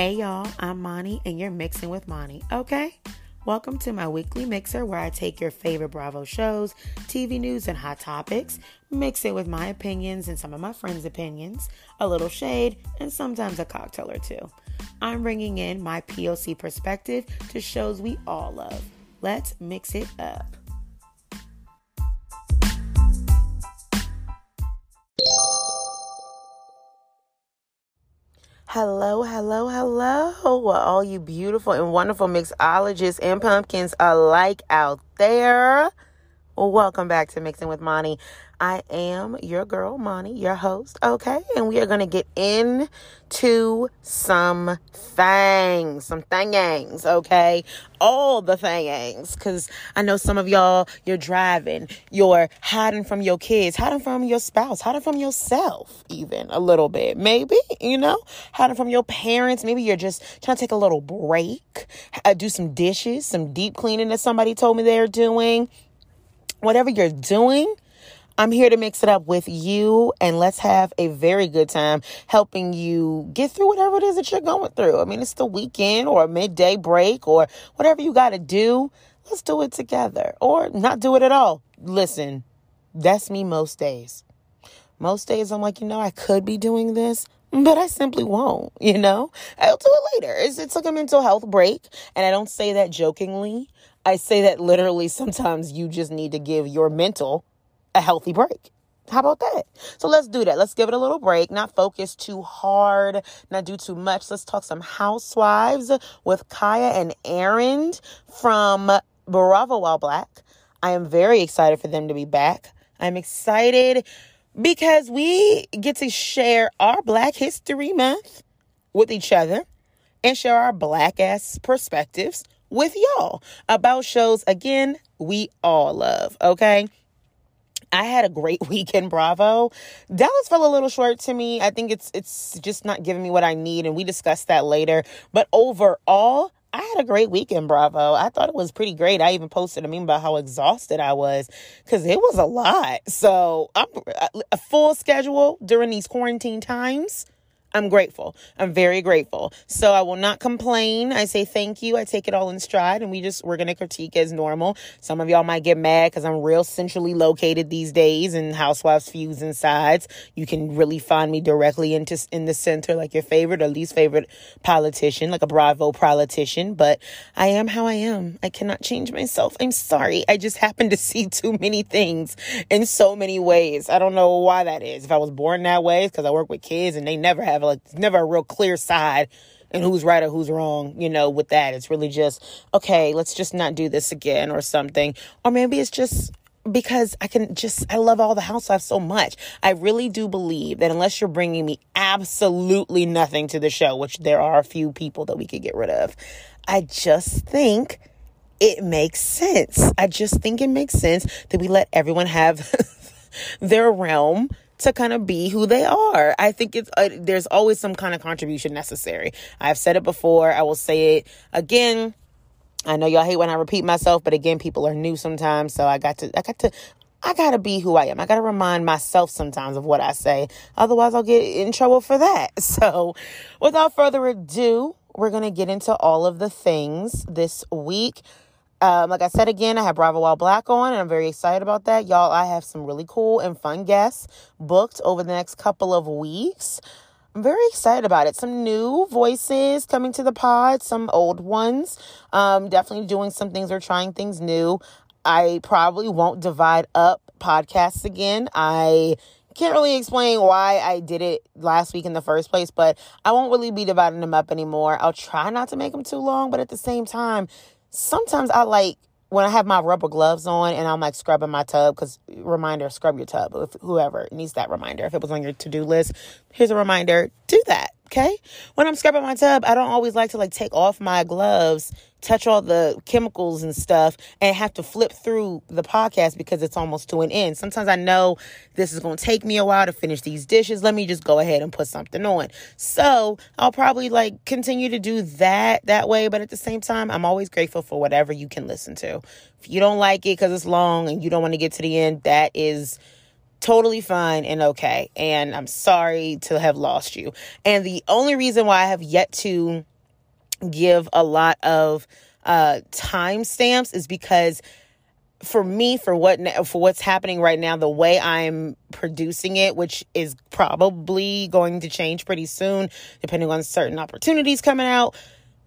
Hey y'all, I'm Mani and you're mixing with Mani, okay? Welcome to my weekly mixer where I take your favorite Bravo shows, TV news, and hot topics, mix it with my opinions and some of my friends' opinions, a little shade, and sometimes a cocktail or two. I'm bringing in my POC perspective to shows we all love. Let's mix it up. Hello, hello, hello, all you beautiful and wonderful mixologists and pumpkins alike out there. Welcome back to Mixing with Mani. I am your girl, Mani, your host, okay? And we are going to get into some things, some thangs, okay? All the thangs, because I know some of y'all, you're driving, you're hiding from your kids, hiding from your spouse, hiding from yourself, even a little bit, maybe, you know, hiding from your parents. Maybe you're just trying to take a little break, uh, do some dishes, some deep cleaning that somebody told me they're doing. Whatever you're doing, I'm here to mix it up with you and let's have a very good time helping you get through whatever it is that you're going through. I mean, it's the weekend or a midday break or whatever you got to do. Let's do it together or not do it at all. Listen, that's me most days. Most days I'm like, you know, I could be doing this, but I simply won't, you know? I'll do it later. It's, it's like a mental health break. And I don't say that jokingly. I say that literally sometimes you just need to give your mental a healthy break. How about that? So let's do that. Let's give it a little break, not focus too hard, not do too much. Let's talk some housewives with Kaya and Aaron from Bravo While Black. I am very excited for them to be back. I'm excited because we get to share our Black History Month with each other and share our black ass perspectives with y'all about shows again we all love, okay? I had a great weekend, Bravo. Dallas fell a little short to me. I think it's it's just not giving me what I need, and we discussed that later. But overall, I had a great weekend, Bravo. I thought it was pretty great. I even posted a meme about how exhausted I was because it was a lot. So I'm a full schedule during these quarantine times. I'm grateful. I'm very grateful. So I will not complain. I say thank you. I take it all in stride and we just, we're going to critique as normal. Some of y'all might get mad because I'm real centrally located these days and Housewives Feuds and Sides. You can really find me directly into, in the center, like your favorite or least favorite politician, like a Bravo politician. But I am how I am. I cannot change myself. I'm sorry. I just happen to see too many things in so many ways. I don't know why that is. If I was born that way, it's because I work with kids and they never have have like never a real clear side and who's right or who's wrong, you know, with that. It's really just, okay, let's just not do this again or something. Or maybe it's just because I can just, I love all the housewives so much. I really do believe that unless you're bringing me absolutely nothing to the show, which there are a few people that we could get rid of, I just think it makes sense. I just think it makes sense that we let everyone have their realm to kind of be who they are. I think it's uh, there's always some kind of contribution necessary. I've said it before, I will say it again. I know y'all hate when I repeat myself, but again, people are new sometimes, so I got to I got to I got to be who I am. I got to remind myself sometimes of what I say. Otherwise, I'll get in trouble for that. So, without further ado, we're going to get into all of the things this week. Um, like I said again, I have Bravo While Black on, and I'm very excited about that. Y'all, I have some really cool and fun guests booked over the next couple of weeks. I'm very excited about it. Some new voices coming to the pod, some old ones. Um, definitely doing some things or trying things new. I probably won't divide up podcasts again. I can't really explain why I did it last week in the first place, but I won't really be dividing them up anymore. I'll try not to make them too long, but at the same time, sometimes I like when I have my rubber gloves on and I'm like scrubbing my tub, because reminder, scrub your tub. If whoever needs that reminder, if it was on your to do list, here's a reminder: do that. Okay. When I'm scrubbing my tub, I don't always like to like take off my gloves, touch all the chemicals and stuff, and have to flip through the podcast because it's almost to an end. Sometimes I know this is going to take me a while to finish these dishes. Let me just go ahead and put something on. So I'll probably like continue to do that that way. But at the same time, I'm always grateful for whatever you can listen to. If you don't like it because it's long and you don't want to get to the end, that is totally fine and okay. And I'm sorry to have lost you. And the only reason why I have yet to give a lot of uh timestamps is because for me for what for what's happening right now the way i'm producing it which is probably going to change pretty soon depending on certain opportunities coming out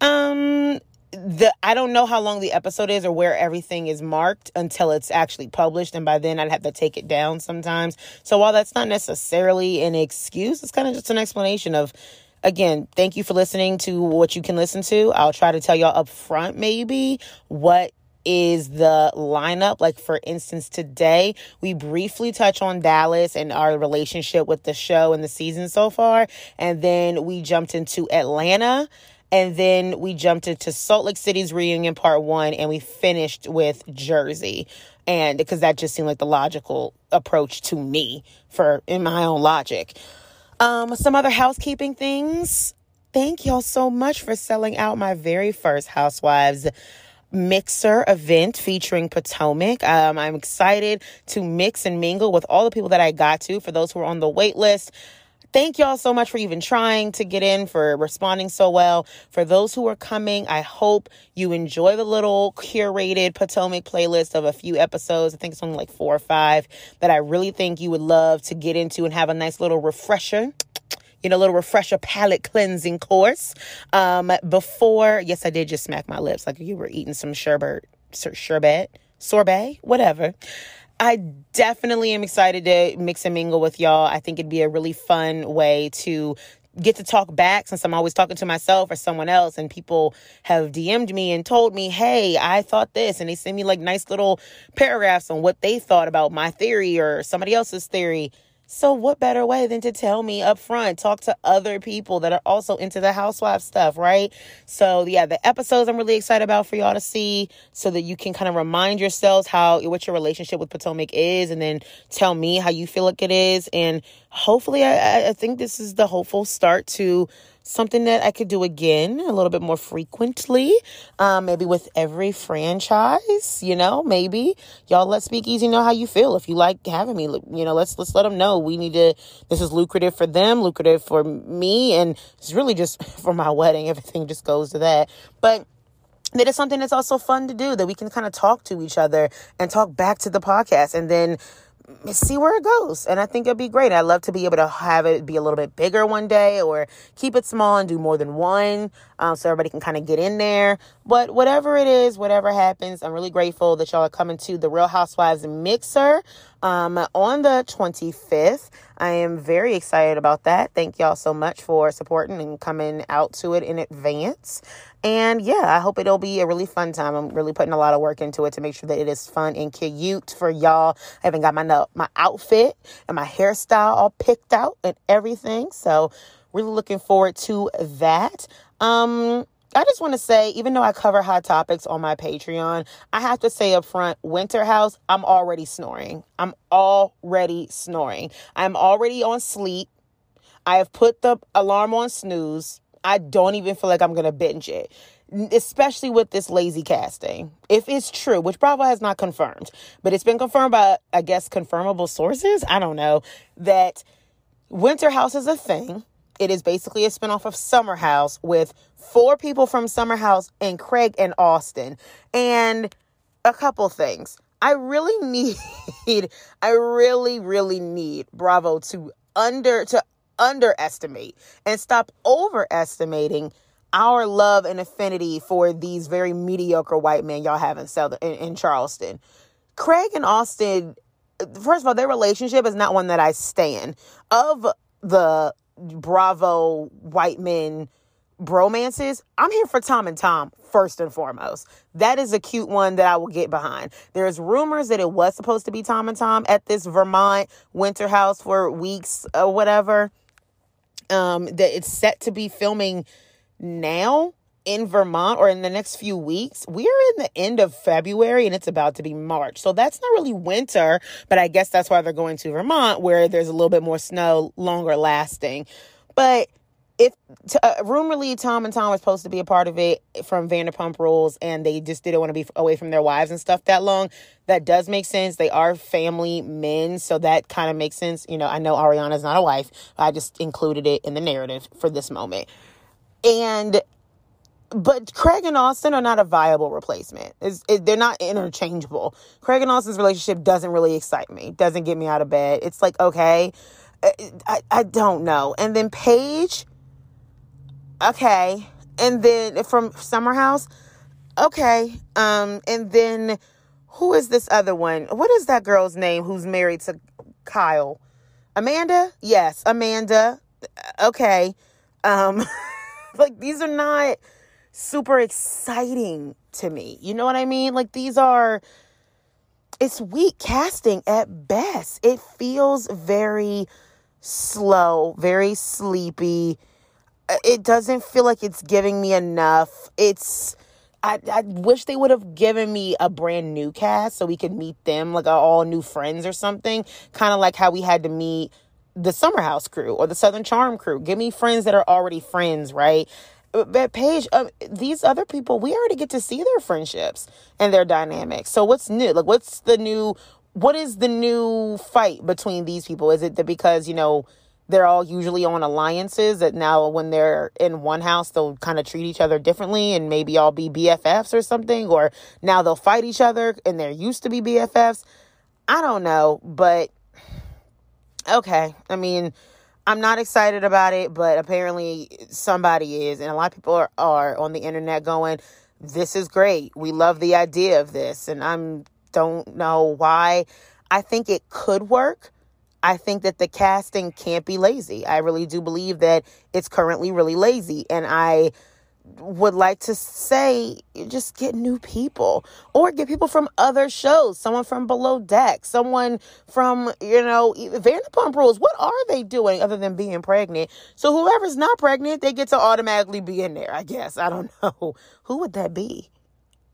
um the I don't know how long the episode is or where everything is marked until it's actually published and by then I'd have to take it down sometimes. So while that's not necessarily an excuse, it's kind of just an explanation of again, thank you for listening to what you can listen to. I'll try to tell y'all up front maybe what is the lineup. Like, for instance, today we briefly touch on Dallas and our relationship with the show and the season so far. And then we jumped into Atlanta and then we jumped into Salt Lake City's reunion part one, and we finished with Jersey. And because that just seemed like the logical approach to me for in my own logic. Um, some other housekeeping things. Thank y'all so much for selling out my very first Housewives mixer event featuring Potomac. Um, I'm excited to mix and mingle with all the people that I got to. For those who are on the wait list, Thank y'all so much for even trying to get in, for responding so well. For those who are coming, I hope you enjoy the little curated Potomac playlist of a few episodes. I think it's only like four or five that I really think you would love to get into and have a nice little refresher you know, a little refresher palate cleansing course. Um, before, yes, I did just smack my lips like you were eating some sherbet, sherbet, sorbet, whatever. I definitely am excited to mix and mingle with y'all. I think it'd be a really fun way to get to talk back since I'm always talking to myself or someone else and people have DM'd me and told me, "Hey, I thought this." And they send me like nice little paragraphs on what they thought about my theory or somebody else's theory. So, what better way than to tell me up front? Talk to other people that are also into the housewife stuff, right? So, yeah, the episodes I'm really excited about for y'all to see so that you can kind of remind yourselves how what your relationship with Potomac is and then tell me how you feel like it is. And hopefully, I, I think this is the hopeful start to something that I could do again a little bit more frequently, um, maybe with every franchise. You know, maybe y'all let Speakeasy know how you feel. If you like having me, you know, let's let's let them know we need to. This is lucrative for them, lucrative for me, and it's really just for my wedding. Everything just goes to that, but that is something that's also fun to do that we can kind of talk to each other and talk back to the podcast and then see where it goes. And I think it'd be great. I'd love to be able to have it be a little bit bigger one day or keep it small and do more than one um, so everybody can kind of get in there. But whatever it is, whatever happens, I'm really grateful that y'all are coming to the Real Housewives Mixer um, on the 25th. I am very excited about that. Thank y'all so much for supporting and coming out to it in advance. And yeah, I hope it'll be a really fun time. I'm really putting a lot of work into it to make sure that it is fun and cute for y'all. I haven't got my my outfit and my hairstyle all picked out and everything. So really looking forward to that. Um, I just want to say, even though I cover hot topics on my Patreon, I have to say up front, Winter House, I'm already snoring. I'm already snoring. I'm already on sleep. I have put the alarm on snooze. I don't even feel like I'm going to binge it, especially with this lazy casting. If it's true, which Bravo has not confirmed, but it's been confirmed by, I guess, confirmable sources. I don't know that Winter House is a thing. It is basically a spinoff of Summer House with four people from Summer House and Craig and Austin. And a couple things. I really need, I really, really need Bravo to under to underestimate and stop overestimating our love and affinity for these very mediocre white men y'all have in Southern in, in Charleston. Craig and Austin, first of all, their relationship is not one that I stand. Of the Bravo white men bromances, I'm here for Tom and Tom first and foremost. That is a cute one that I will get behind. There's rumors that it was supposed to be Tom and Tom at this Vermont winter house for weeks or whatever. Um, that it's set to be filming now in Vermont or in the next few weeks. We're in the end of February and it's about to be March. So that's not really winter, but I guess that's why they're going to Vermont where there's a little bit more snow, longer lasting. But if uh, rumoredly Tom and Tom was supposed to be a part of it from Vanderpump Rules, and they just didn't want to be away from their wives and stuff that long. That does make sense. They are family men, so that kind of makes sense. You know, I know Ariana's not a wife. I just included it in the narrative for this moment. And but Craig and Austin are not a viable replacement. It, they're not interchangeable. Craig and Austin's relationship doesn't really excite me. Doesn't get me out of bed. It's like okay, I, I don't know. And then Paige okay. And then from Summer House, okay. Um, and then who is this other one? What is that girl's name who's married to Kyle? Amanda? Yes, Amanda. Okay. Um, like these are not super exciting to me. You know what I mean? Like these are it's weak casting at best. It feels very slow, very sleepy it doesn't feel like it's giving me enough. It's I, I wish they would have given me a brand new cast so we could meet them like all new friends or something. Kind of like how we had to meet the Summer House crew or the Southern Charm crew. Give me friends that are already friends, right? But Paige, uh, these other people, we already get to see their friendships and their dynamics. So what's new? Like, what's the new? What is the new fight between these people? Is it that because you know? They're all usually on alliances that now when they're in one house they'll kind of treat each other differently and maybe all be BFFs or something or now they'll fight each other and they're used to be BFFs. I don't know, but okay. I mean, I'm not excited about it, but apparently somebody is and a lot of people are, are on the internet going this is great. We love the idea of this and I'm don't know why I think it could work I think that the casting can't be lazy. I really do believe that it's currently really lazy. And I would like to say just get new people or get people from other shows someone from below deck someone from you know vanderpump rules. What are they doing other than being pregnant? So whoever's not pregnant they get to automatically be in there i guess. I don't know. Who would that be?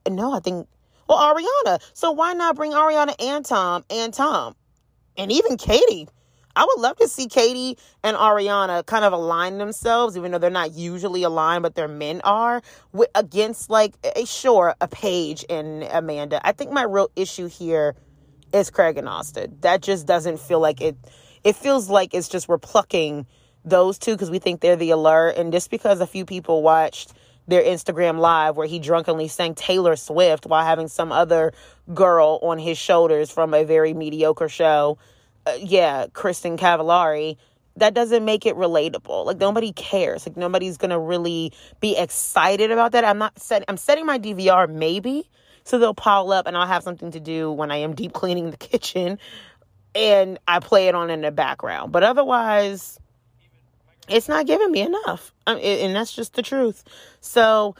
No i think well ariana. So why not bring ariana and tom and tom and even Katie. I would love to see Katie and Ariana kind of align themselves, even though they're not usually aligned, but their men are, with, against like a sure a Paige and Amanda. I think my real issue here is Craig and Austin. That just doesn't feel like it. It feels like it's just we're plucking those two because we think they're the alert, and just because a few people watched their Instagram live where he drunkenly sang Taylor Swift while having some other girl on his shoulders from a very mediocre show. Uh, yeah, Kristin Cavallari. That doesn't make it relatable. Like nobody cares. Like nobody's gonna really be excited about that. I'm not set. I'm setting my DVR maybe so they'll pile up and I'll have something to do when I am deep cleaning the kitchen, and I play it on in the background. But otherwise, it's not giving me enough. Um, and that's just the truth. So,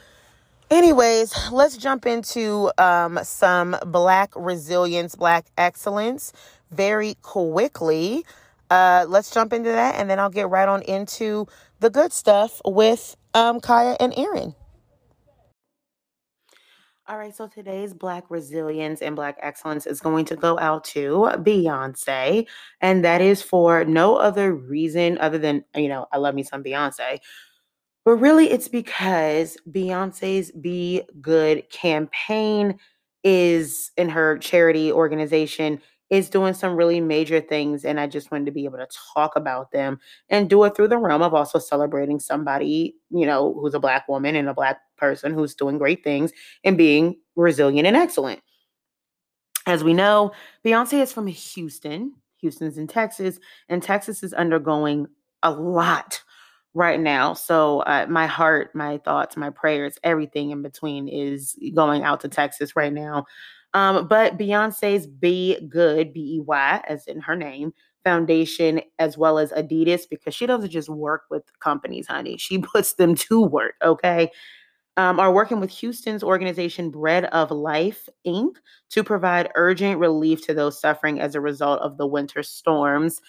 anyways, let's jump into um, some Black resilience, Black excellence very quickly. Uh, let's jump into that and then I'll get right on into the good stuff with um, Kaya and Aaron. All right, so today's Black resilience and Black excellence is going to go out to Beyonce, and that is for no other reason other than, you know, I love me some Beyonce, but really it's because Beyonce's Be Good campaign is in her charity organization is doing some really major things and i just wanted to be able to talk about them and do it through the realm of also celebrating somebody you know who's a black woman and a black person who's doing great things and being resilient and excellent as we know beyonce is from houston houston's in texas and texas is undergoing a lot right now. So uh, my heart, my thoughts, my prayers, everything in between is going out to Texas right now. Um, but Beyonce's Be Good, B E Y, as in her name, foundation, as well as Adidas, because she doesn't just work with companies, honey. She puts them to work, okay? Um, are working with Houston's organization Bread of Life, Inc., to provide urgent relief to those suffering as a result of the winter storms.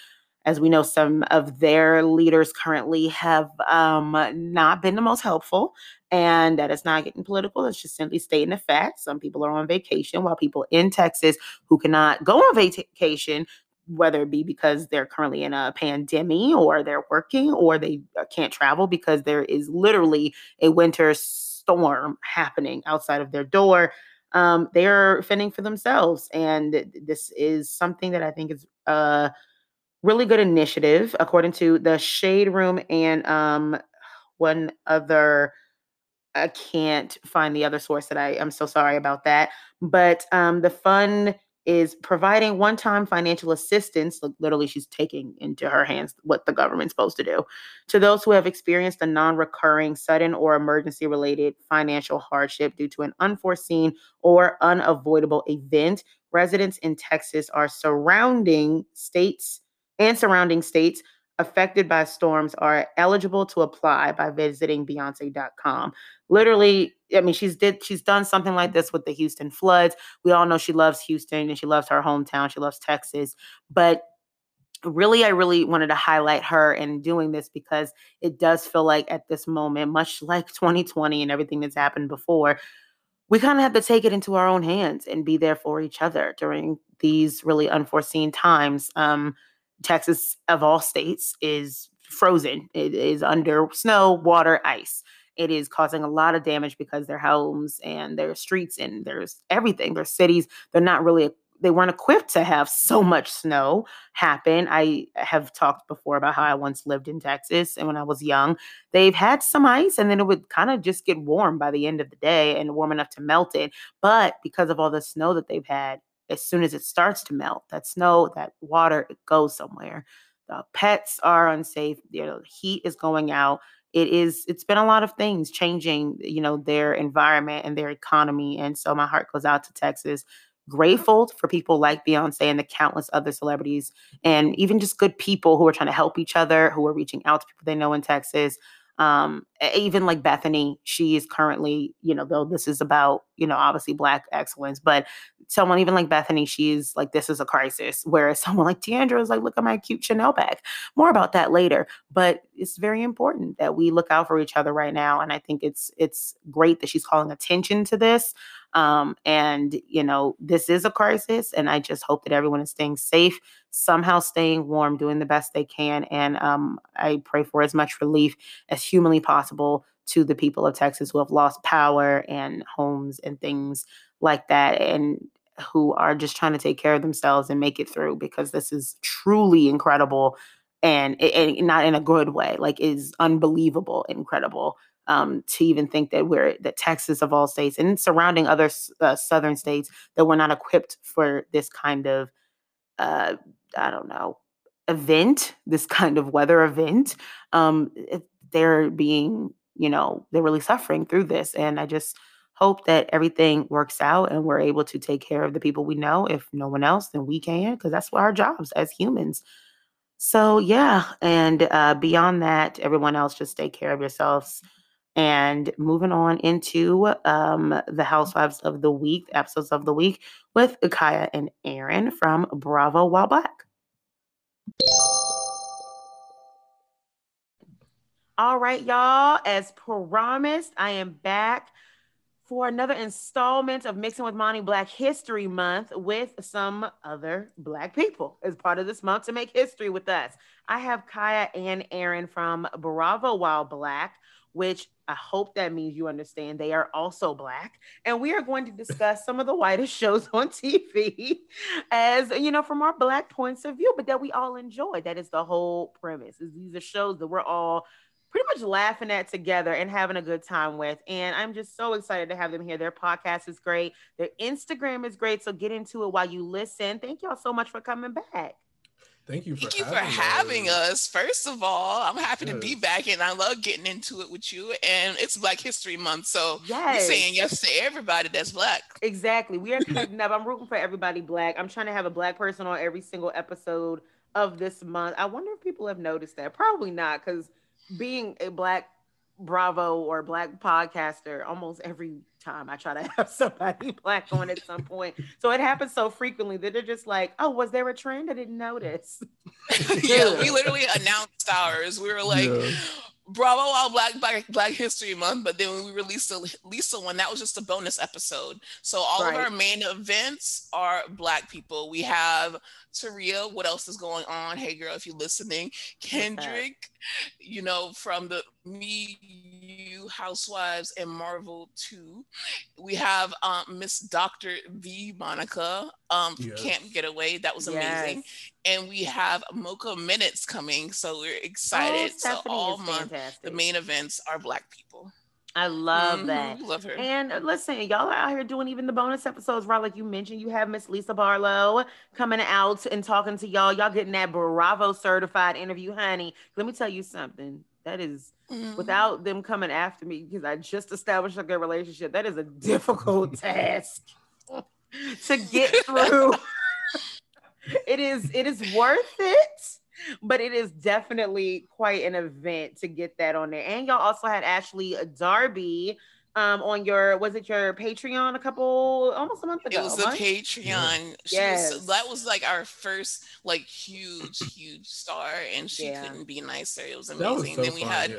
As we know, some of their leaders currently have um, not been the most helpful, and that is not getting political. It's just simply stating the fact. Some people are on vacation, while people in Texas who cannot go on vacation whether it be because they're currently in a pandemic or they're working or they uh, can't travel because there is literally a winter storm happening outside of their door. Um, they're fending for themselves. And this is something that I think is a really good initiative, according to the Shade Room and um, one other I can't find the other source that I I'm so sorry about that. But um, the fund is providing one-time financial assistance literally she's taking into her hands what the government's supposed to do to those who have experienced a non-recurring sudden or emergency related financial hardship due to an unforeseen or unavoidable event residents in texas are surrounding states and surrounding states affected by storms are eligible to apply by visiting beyonce.com literally i mean she's did she's done something like this with the houston floods. We all know she loves houston and she loves her hometown. She loves texas. But really i really wanted to highlight her in doing this because it does feel like at this moment much like 2020 and everything that's happened before we kind of have to take it into our own hands and be there for each other during these really unforeseen times. Um, Texas, of all states, is frozen. It is under snow, water, ice. It is causing a lot of damage because their homes and their streets and there's everything. Their cities, they're not really they weren't equipped to have so much snow happen. I have talked before about how I once lived in Texas and when I was young, they've had some ice and then it would kind of just get warm by the end of the day and warm enough to melt it. But because of all the snow that they've had, as soon as it starts to melt, that snow, that water, it goes somewhere. The pets are unsafe. You know, the heat is going out. It is. It's been a lot of things changing. You know, their environment and their economy. And so my heart goes out to Texas. Grateful for people like Beyonce and the countless other celebrities, and even just good people who are trying to help each other, who are reaching out to people they know in Texas um even like Bethenny she is currently you know though this is about you know obviously black excellence but someone even like Bethenny she's like this is a crisis whereas someone like D'Andra is like look at my cute chanel bag. More about that later but it's very important that we look out for each other right now and i think it's it's great that she's calling attention to this um, and, you know, this is a crisis. And I just hope that everyone is staying safe, somehow staying warm, doing the best they can. And um, I pray for as much relief as humanly possible to the people of Texas who have lost power and homes and things like that. And who are just trying to take care of themselves and make it through because this is truly incredible and, and not in a good way like is unbelievable incredible um, to even think that we're that Texas of all states and surrounding other uh, southern states that we're not equipped for this kind of uh, I don't know event, this kind of weather event. Um, they're being, you know, they're really suffering through this, and I just hope that everything works out and we're able to take care of the people we know. If no one else, then we can, because that's what our jobs as humans. So yeah, and uh, beyond that, everyone else just take care of yourselves and moving on into um, the Housewives of the Week, episodes of the week with Kaya and Aaron from Bravo While Black. All right, y'all. As promised, I am back for another installment of Mixing with Mani Black History Month with some other Black people as part of this month to make history with us. I have Kaya and Aaron from Bravo While Black which I hope that means you understand they are also black. And we are going to discuss some of the whitest shows on TV as, you know, from our black points of view, but that we all enjoy. That is the whole premise. Is these are shows that we're all pretty much laughing at together and having a good time with. And I'm just so excited to have them here. Their podcast is great. Their Instagram is great. So get into it while you listen. Thank y'all so much for coming back. Thank you for, Thank you having, for having us. us. First of all, I'm happy yes. to be back and I love getting into it with you. And it's Black History Month. So yes. we're saying yes to everybody that's black. Exactly. We are cutting up. I'm rooting for everybody black. I'm trying to have a black person on every single episode of this month. I wonder if people have noticed that. Probably not, because being a black Bravo or black podcaster almost every time I try to have somebody black on at some point. So it happens so frequently that they're just like, oh, was there a trend? I didn't notice. yeah, we literally announced ours. We were like, yeah. Bravo all Black, Black Black History Month, but then when we released the Lisa one. That was just a bonus episode. So all right. of our main events are Black people. We have Taria. What else is going on? Hey girl, if you're listening, Kendrick. You know from the Me, You, Housewives, and Marvel Two. We have um, Miss Doctor V Monica. Um, yes. Camp Getaway. That was amazing. Yes and we have Mocha Minutes coming, so we're excited. Oh, so all month, the main events are Black people. I love mm-hmm. that. Love her. And listen, y'all are out here doing even the bonus episodes, right? Like you mentioned, you have Miss Lisa Barlow coming out and talking to y'all. Y'all getting that Bravo certified interview, honey. Let me tell you something. That is, mm-hmm. without them coming after me because I just established a good relationship. That is a difficult task to get through it is it is worth it but it is definitely quite an event to get that on there and y'all also had ashley darby um on your was it your patreon a couple almost a month ago it was the patreon yes. Was, that was like our first like huge huge star and she yeah. couldn't be nicer it was amazing was so then we fun, had yeah.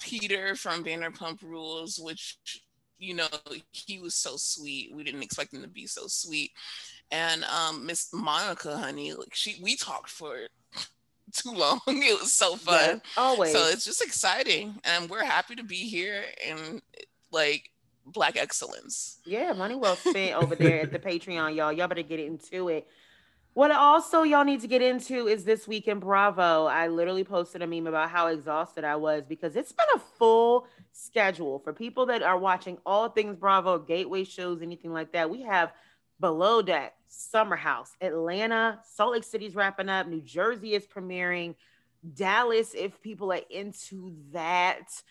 peter from vanderpump rules which you know he was so sweet we didn't expect him to be so sweet and um Miss Monica, honey, like she we talked for too long. it was so fun. Yeah, always. So it's just exciting, and we're happy to be here and like black excellence. Yeah, money well spent over there at the Patreon, y'all. Y'all better get into it. What also y'all need to get into is this week in Bravo. I literally posted a meme about how exhausted I was because it's been a full schedule for people that are watching all things Bravo, gateway shows, anything like that. We have Below Deck, Summer House, Atlanta, Salt Lake City's wrapping up, New Jersey is premiering, Dallas, if people are into that.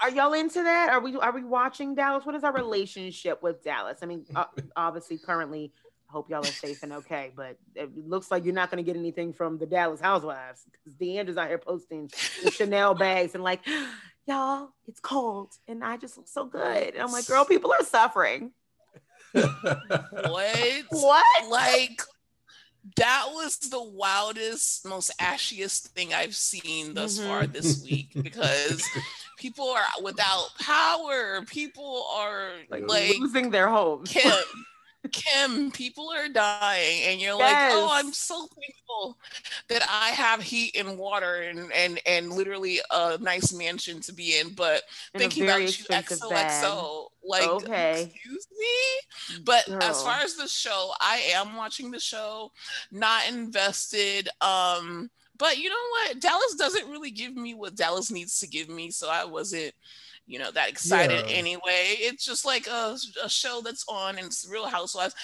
Are y'all into that? Are we are we watching Dallas? What is our relationship with Dallas? I mean, obviously, currently, I hope y'all are safe and okay, but it looks like you're not going to get anything from the Dallas Housewives because D'Andra's out here posting Chanel bags and like, y'all, it's cold, and I just look so good. And I'm like, girl, people are suffering what? What? Like that was the wildest, most ashiest thing I've seen thus mm-hmm. far this week because people are without power. People are like, like losing their homes. Kim, Kim, people are dying, and you're yes. like, oh, I'm so thankful that I have heat and water and and and literally a nice mansion to be in. But in thinking about you, XOXO, like, okay. excuse me. But Girl. as far as the show, I am watching the show, not invested. Um, but you know what? Dallas doesn't really give me what Dallas needs to give me, so I wasn't you know that excited yeah. anyway. It's just like a, a show that's on and it's Real Housewives.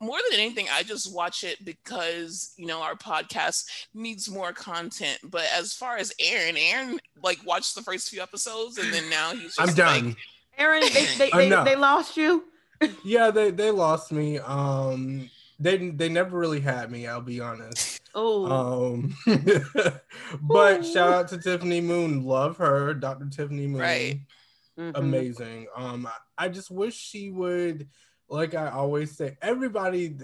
More than anything, I just watch it because you know our podcast needs more content. But as far as Aaron, Aaron like watched the first few episodes and then now he's I'm done. Like, Aaron, they they, they, they lost you. yeah, they they lost me. Um, they they never really had me. I'll be honest. Oh. Um, but Ooh. shout out to Tiffany Moon. Love her, Dr. Tiffany Moon. Right. Mm-hmm. Amazing. Um, I just wish she would like I always say, everybody.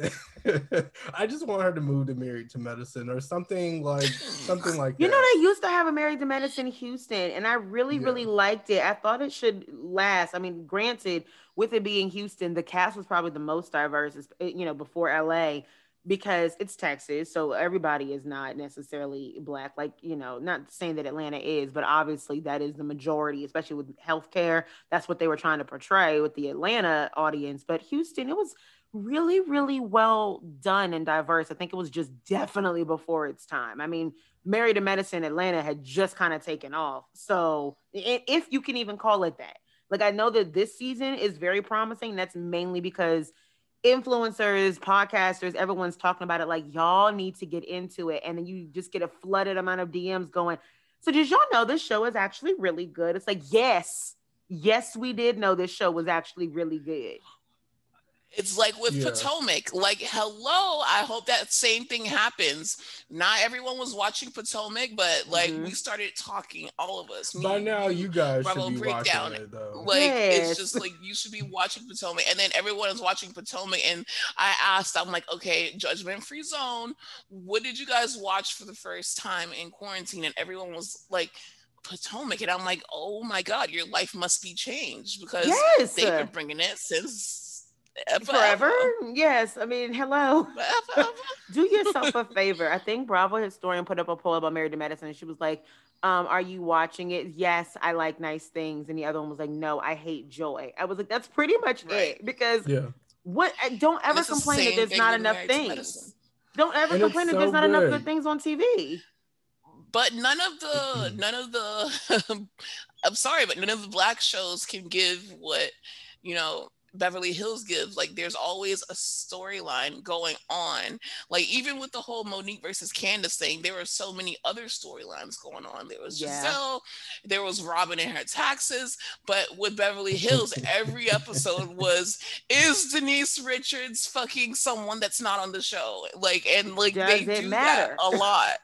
I just want her to move to Married to Medicine or something like something like you that. know, they used to have a Married to Medicine Houston, and I really, yeah. really liked it. I thought it should last. I mean, granted, with it being Houston, the cast was probably the most diverse. You know, before LA because it's Texas, so everybody is not necessarily black. Like, you know, not saying that Atlanta is, but obviously that is the majority, especially with healthcare. That's what they were trying to portray with the Atlanta audience. But Houston, it was really, really well done and diverse. I think it was just definitely before its time. I mean, Married to Medicine Atlanta had just kind of taken off. So, if you can even call it that. Like, I know that this season is very promising. That's mainly because influencers, podcasters, everyone's talking about it. Like, y'all need to get into it. And then you just get a flooded amount of DMs going. So, did y'all know this show is actually really good? It's like, yes, yes, we did know this show was actually really good. It's like with yeah. Potomac. Like, hello, I hope that same thing happens. Not everyone was watching Potomac, but like mm-hmm. we started talking, all of us. By now, you guys Bravo should be breakdown. watching it though. Like, yes. it's just like you should be watching Potomac, and then everyone is watching Potomac. And I asked, I'm like, okay, Judgment Free Zone. What did you guys watch for the first time in quarantine? And everyone was like Potomac, and I'm like, oh my god, your life must be changed because yes. they've been bringing it since forever. forever. Yes, I mean, hello. Do yourself a favor. I think Bravo historian put up a poll about Married to Medicine, and she was like, um, "Are you watching it? Yes, I like nice things." And the other one was like, "No, I hate joy." I was like, "That's pretty much right. it," because yeah. what? Don't ever complain that there's not enough things. Don't ever and complain that there's not good. enough good things on TV but none of the none of the i'm sorry but none of the black shows can give what you know Beverly Hills gives. Like there's always a storyline going on. Like even with the whole Monique versus Candiace thing, there were so many other storylines going on. There was yeah. Gizelle, there was Robyn and her taxes. But with Beverly Hills, every episode was is Denise Richards fucking someone that's not on the show? Like and like Does they do matter? that a lot.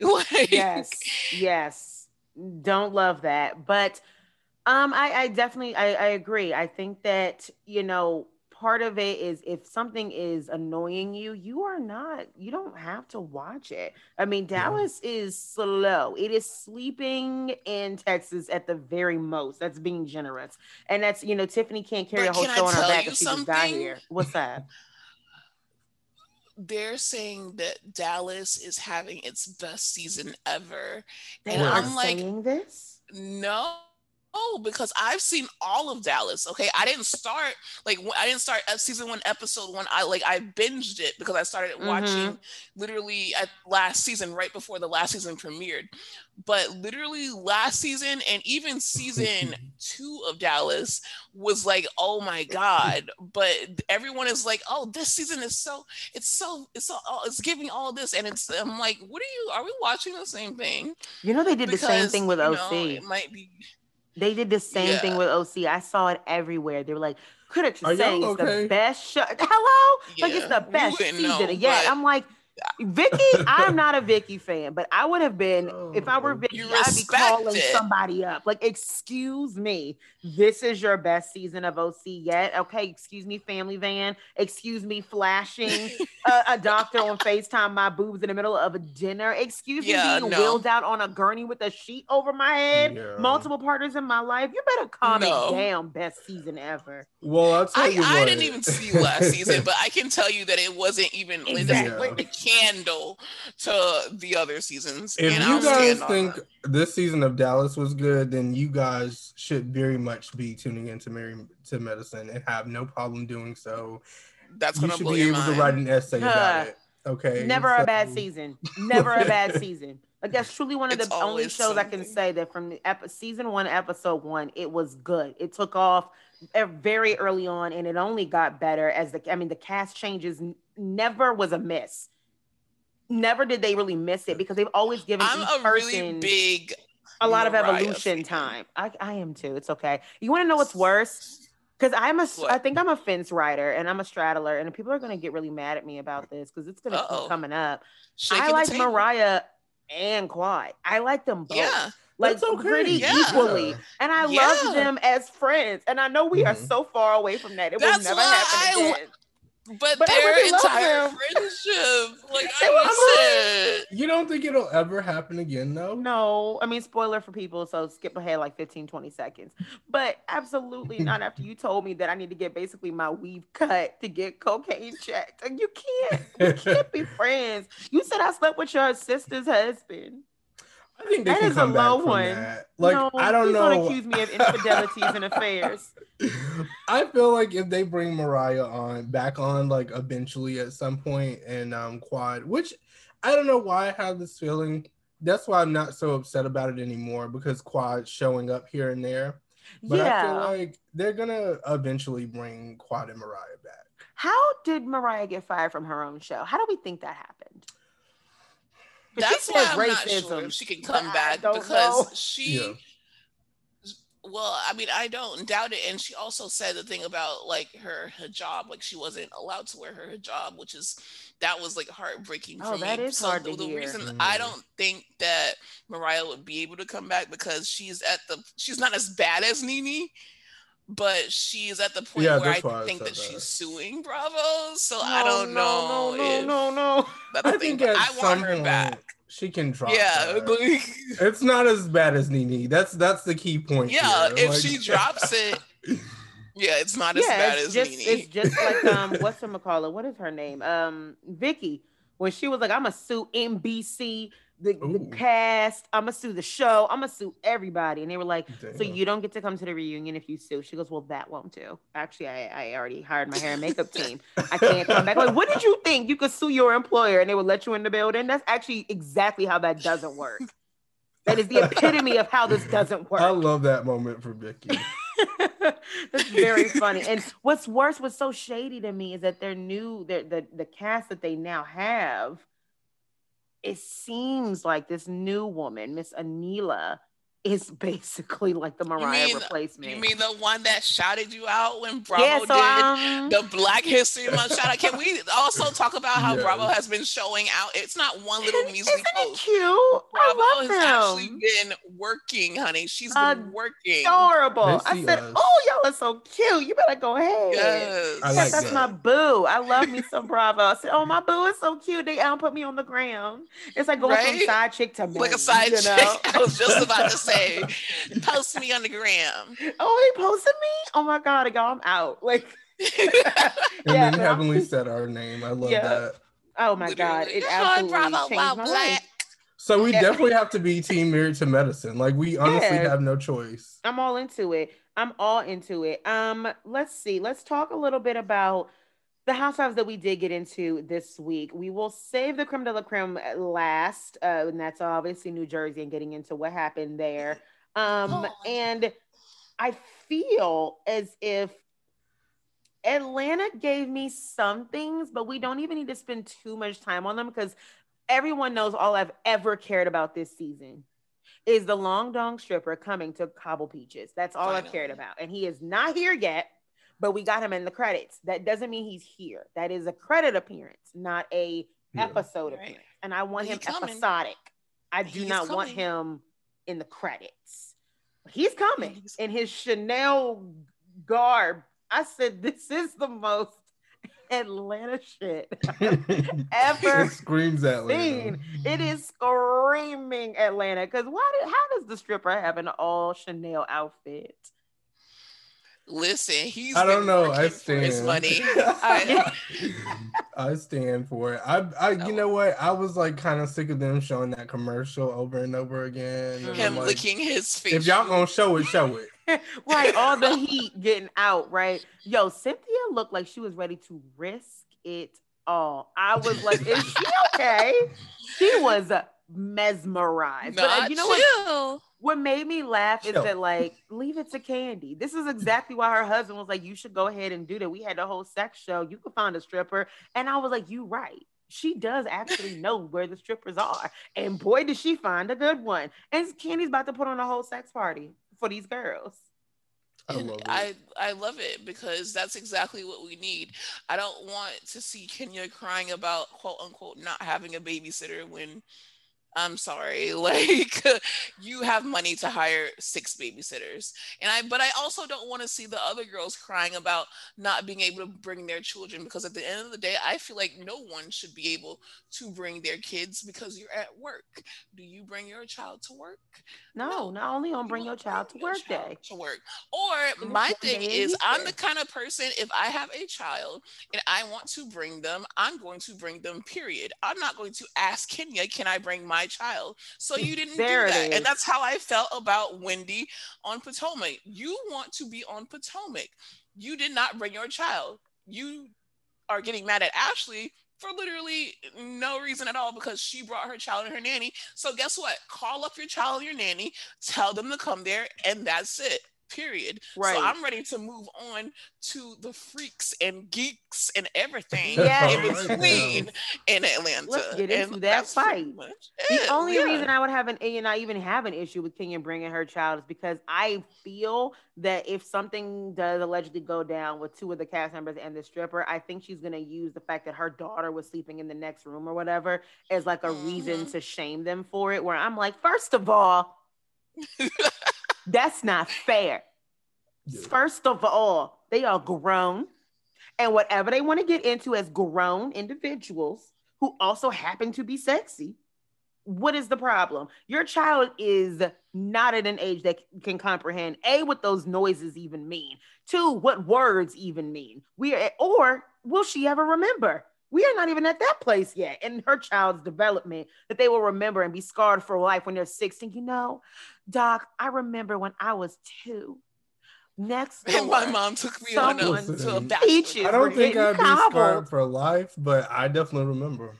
like, yes, yes. Don't love that, but um, I, I definitely I, I agree. I think that you know part of it is if something is annoying you, you are not, you don't have to watch it. I mean, Dallas yeah. is slow. It is sleeping in Texas at the very most. That's being generous. And that's, you know, Tiffany can't carry but a whole show on her back if she just got here. What's that? They're saying that Dallas is having its best season ever. They and are I'm like, this? No, Oh, because I've seen all of Dallas. Okay, I didn't start like I didn't start season one, episode one. I like I binged it because I started mm-hmm. watching literally at last season right before the last season premiered. But literally last season and even season two of Dallas was like, oh my god! But everyone is like, oh, this season is so it's so it's so oh, it's giving all this, and it's I'm like, what are you? Are we watching the same thing? You know, they did because, the same thing with OC. You know, it might be they did the same yeah. thing with OC. I saw it everywhere. They were like, critics are, are saying it's okay? the best show. Hello? Yeah. Like it's the best season know, yet. I'm like, Vicki, I'm not a Vicki fan, but I would have been oh, if I were oh. Vicki, I'd be calling it. somebody up. Like, excuse me, this is your best season of OC yet. Okay, excuse me, family van. Excuse me, flashing a, a, doctor on FaceTime my boobs in the middle of a dinner. Excuse yeah, me, being no. wheeled out on a gurney with a sheet over my head. Yeah. Multiple partners in my life. You better calm no. it down. Best season ever. Well, I'll tell I, you. I, didn't even see last season, but I can tell you that it wasn't even exactly. like, candle to the other seasons. If you I'll guys think this season of Dallas was good, then you guys should very much be tuning into Married to Medicine and have no problem doing so. That's gonna you should be able mind. to write an essay about it. Okay. Never so, a bad season. Never a bad season. Like that's truly one of the only shows something. I can say that from the ep- season one, episode one, it was good. It took off very early on, and it only got better as the. I mean, the cast changes never was a miss never did they really miss it because they've always given I'm each a person really big a lot Mariah of evolution time. I, I am too. It's okay. You want to know what's worse? Because I'm a, what? I think I'm a fence rider and I'm a straddler, and people are gonna get really mad at me about this because it's gonna keep coming up. Shaking I like Mariah and Quad. I like them both. Yeah. Like okay. pretty yeah. equally, and I yeah. love them as friends. And I know we mm-hmm. are so far away from that; it That's will never happen again. I, but, but their entire friendship, like I said, you don't think it'll ever happen again, though? No, I mean, spoiler for people, so skip ahead like 15, 20 seconds. But absolutely not after you told me that I need to get basically my weave cut to get cocaine checked. You can't, you can't be friends. You said I slept with your sister's husband. I think they that can come back from one. that. Like no, I don't know. Don't accuse me of infidelities and affairs. I feel like if they bring Mariah on back on, like eventually at some point, and um Quad, which I don't know why I have this feeling. That's why I'm not so upset about it anymore because Quad showing up here and there. But yeah. I feel like they're gonna eventually bring Quad and Mariah back. How did Mariah get fired from her own show? How do we think that happened? That's why I'm racism, not sure if she can come back because know. she. Yeah. Well, I mean, I don't doubt it, and she also said the thing about like her hijab, like she wasn't allowed to wear her hijab, which is that was like heartbreaking oh, for that me. Is so hard the, to the hear. reason mm. I don't think that Mariah would be able to come back because she's at the she's not as bad as Nene, but she's at the point yeah, where I think I that, that, she's suing Bravo. So no, I don't know. No, no, no, no, no. I think I want her back. she can drop. Yeah, it's not as bad as Nene. That's that's the key point. Yeah, here. if like, she drops it, yeah, it's not as bad as just, Nene. It's just like um, what's her McCall? What is her name? Um, Vicki. When she was like, "I'm gonna sue NBC." The, the, cast. I'm gonna sue the show. I'm gonna sue everybody. And they were like, Damn. so you don't get to come to the reunion if you sue. She goes, well, that won't do. Actually, I, I already hired my hair and makeup team. I can't come back. Like, what did you think? You could sue your employer and they would let you in the building? That's actually exactly how that doesn't work. That is the epitome of how this doesn't work. I love that moment for Vicki. That's very funny. And what's worse, what's so shady to me is that they're new, the the the cast that they now have it seems like this new woman, Miss Anila, is basically like the Mariah you mean, replacement. You mean the one that shouted you out when Bravo yeah, so, did um, the Black History Month shout out? Can we also talk about how Bravo has been showing out? It's not one little measly post. It cute. Bravo has them. actually been working, honey. She's been working. Adorable. I said, us. "Oh, y'all are so cute. You better go ahead." Yes, I like that's that. my boo. I love me some Bravo. I said, "Oh, my boo is so cute." They um put me on the ground. It's like going right? from side chick to like a side you know? I was just about to say say, post me on the gram. Oh, he posted me? Oh my god, y'all, I'm out. Like and yeah, then Heavenly said our name. I love yeah. that. Oh my Literally. god, it absolutely Bravo, changed my life. So we yeah. definitely have to be team married to medicine. Like we honestly yeah. have no choice. I'm all into it. I'm all into it. Um, let's see. Let's talk a little bit about the housewives that we did get into this week. We will save the creme de la creme last, uh, and that's obviously New Jersey and getting into what happened there. Um, oh. And I feel as if Atlanta gave me some things, but we don't even need to spend too much time on them because everyone knows all I've ever cared about this season is the long dong stripper coming to Cobble Peaches. That's all Finally. I've cared about. And he is not here yet but we got him in the credits. That doesn't mean he's here. That is a credit appearance, not a yeah. episode right. appearance. And I want him episodic. I do he's not coming. want him in the credits. He's coming he's in his Chanel garb. I said, this is the most Atlanta shit ever it screams Atlanta. Seen. It is screaming Atlanta. Because why did how does the stripper have an all Chanel outfit? Listen, he's I don't know. I stand. his money. I, I stand for it. I, I, you know what? I was like kind of sick of them showing that commercial over and over again. And Him like, licking his face. If y'all gonna show it, show it. right, all the heat getting out. Right, yo, Cynthia looked like she was ready to risk it all. I was like, is she okay? she was mesmerized. Not but uh, you know chill. what? what made me laugh is that like leave it to Kandi. This is exactly why her husband was like, you should go ahead and do that. We had a whole sex show. You could find a stripper, and I was like, you right. She does actually know where the strippers are, and boy, did she find a good one. And Kandi's about to put on a whole sex party for these girls. I love, I, I love it because that's exactly what we need. I don't want to see Kenya crying about quote unquote not having a babysitter when I'm sorry, like you have money to hire six babysitters. And I but I also don't want to see the other girls crying about not being able to bring their children because at the end of the day, I feel like no one should be able to bring their kids because you're at work. Do you bring your child to work? No, no. not only on bring your child to work child day. To work. Or my thing is I'm the kind of person if I have a child and I want to bring them, I'm going to bring them, period. I'm not going to ask Kenya, can I bring my child. So you didn't do that. And that's how I felt about Wendy on Potomac. You want to be on Potomac. You did not bring your child. You are getting mad at Ashley for literally no reason at all because she brought her child and her nanny. So guess what? Call up your child and your nanny, tell them to come there, and that's it period. Right. So I'm ready to move on to the freaks and geeks and everything yeah. in between in Atlanta. Let's get into and that fight. The only yeah. reason I would have an and I even have an issue with Kenya bringing her child is because I feel that if something does allegedly go down with two of the cast members and the stripper, I think she's gonna use the fact that her daughter was sleeping in the next room or whatever as like a mm-hmm. reason to shame them for it. Where I'm like, first of all. That's not fair. Yeah. First of all, they are grown. And whatever they want to get into as grown individuals who also happen to be sexy, What is the problem? Your child is not at an age that can comprehend a what those noises even mean. Two, what words even mean. We are, or will she ever remember? We are not even at that place yet in her child's development that they will remember and be scarred for life when they're 16. You know, Doc, I remember when I was two. Next, door, and my mom took me on a, to a bachelor. I don't think I'd be scarred for life, but I definitely remember.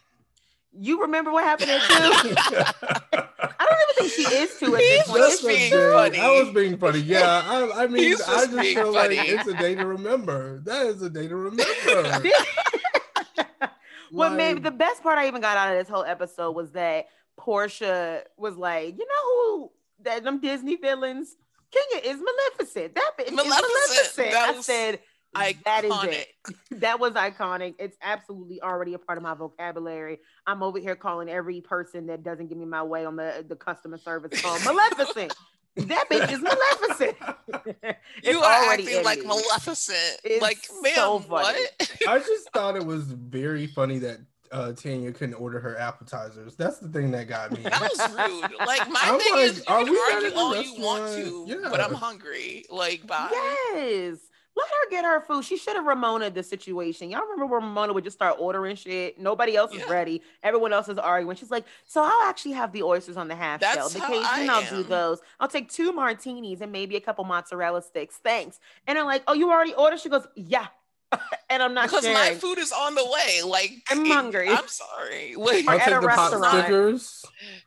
You remember what happened at two? I don't even think she is two at this point. Just being funny. I was being funny. Yeah, I, I mean, just I just feel funny. like it's a day to remember. That is a day to remember. what like, made the best part I even got out of this whole episode was that Porsha was like, you know who that them Disney villains? Kenya is Maleficent. That bitch Maleficent. is Maleficent. I said iconic. that is it. That was iconic. It's absolutely already a part of my vocabulary. I'm over here calling every person that doesn't give me my way on the, the customer service call Maleficent. that bitch is Maleficent. you are acting like Maleficent. It's like, man, so what? I just thought it was very funny that uh, Tanya couldn't order her appetizers. That's the thing that got me. That was rude. Like my I'm thing like, is, you can argue all you want to, yeah. but I'm hungry. Like, bye. Yes. Let her get her food. She should have Ramona the situation. Y'all remember when Ramona would just start ordering shit? Nobody else is yeah. ready. Everyone else is arguing. She's like, "So I'll actually have the oysters on the half That's shell. The Cajun, I'll do those. I'll take two martinis and maybe a couple mozzarella sticks. Thanks." And I'm like, "Oh, you already ordered?" She goes, "Yeah." and I'm not because sharing. my food is on the way. Like I'm hungry. I'm sorry. Like at a restaurant.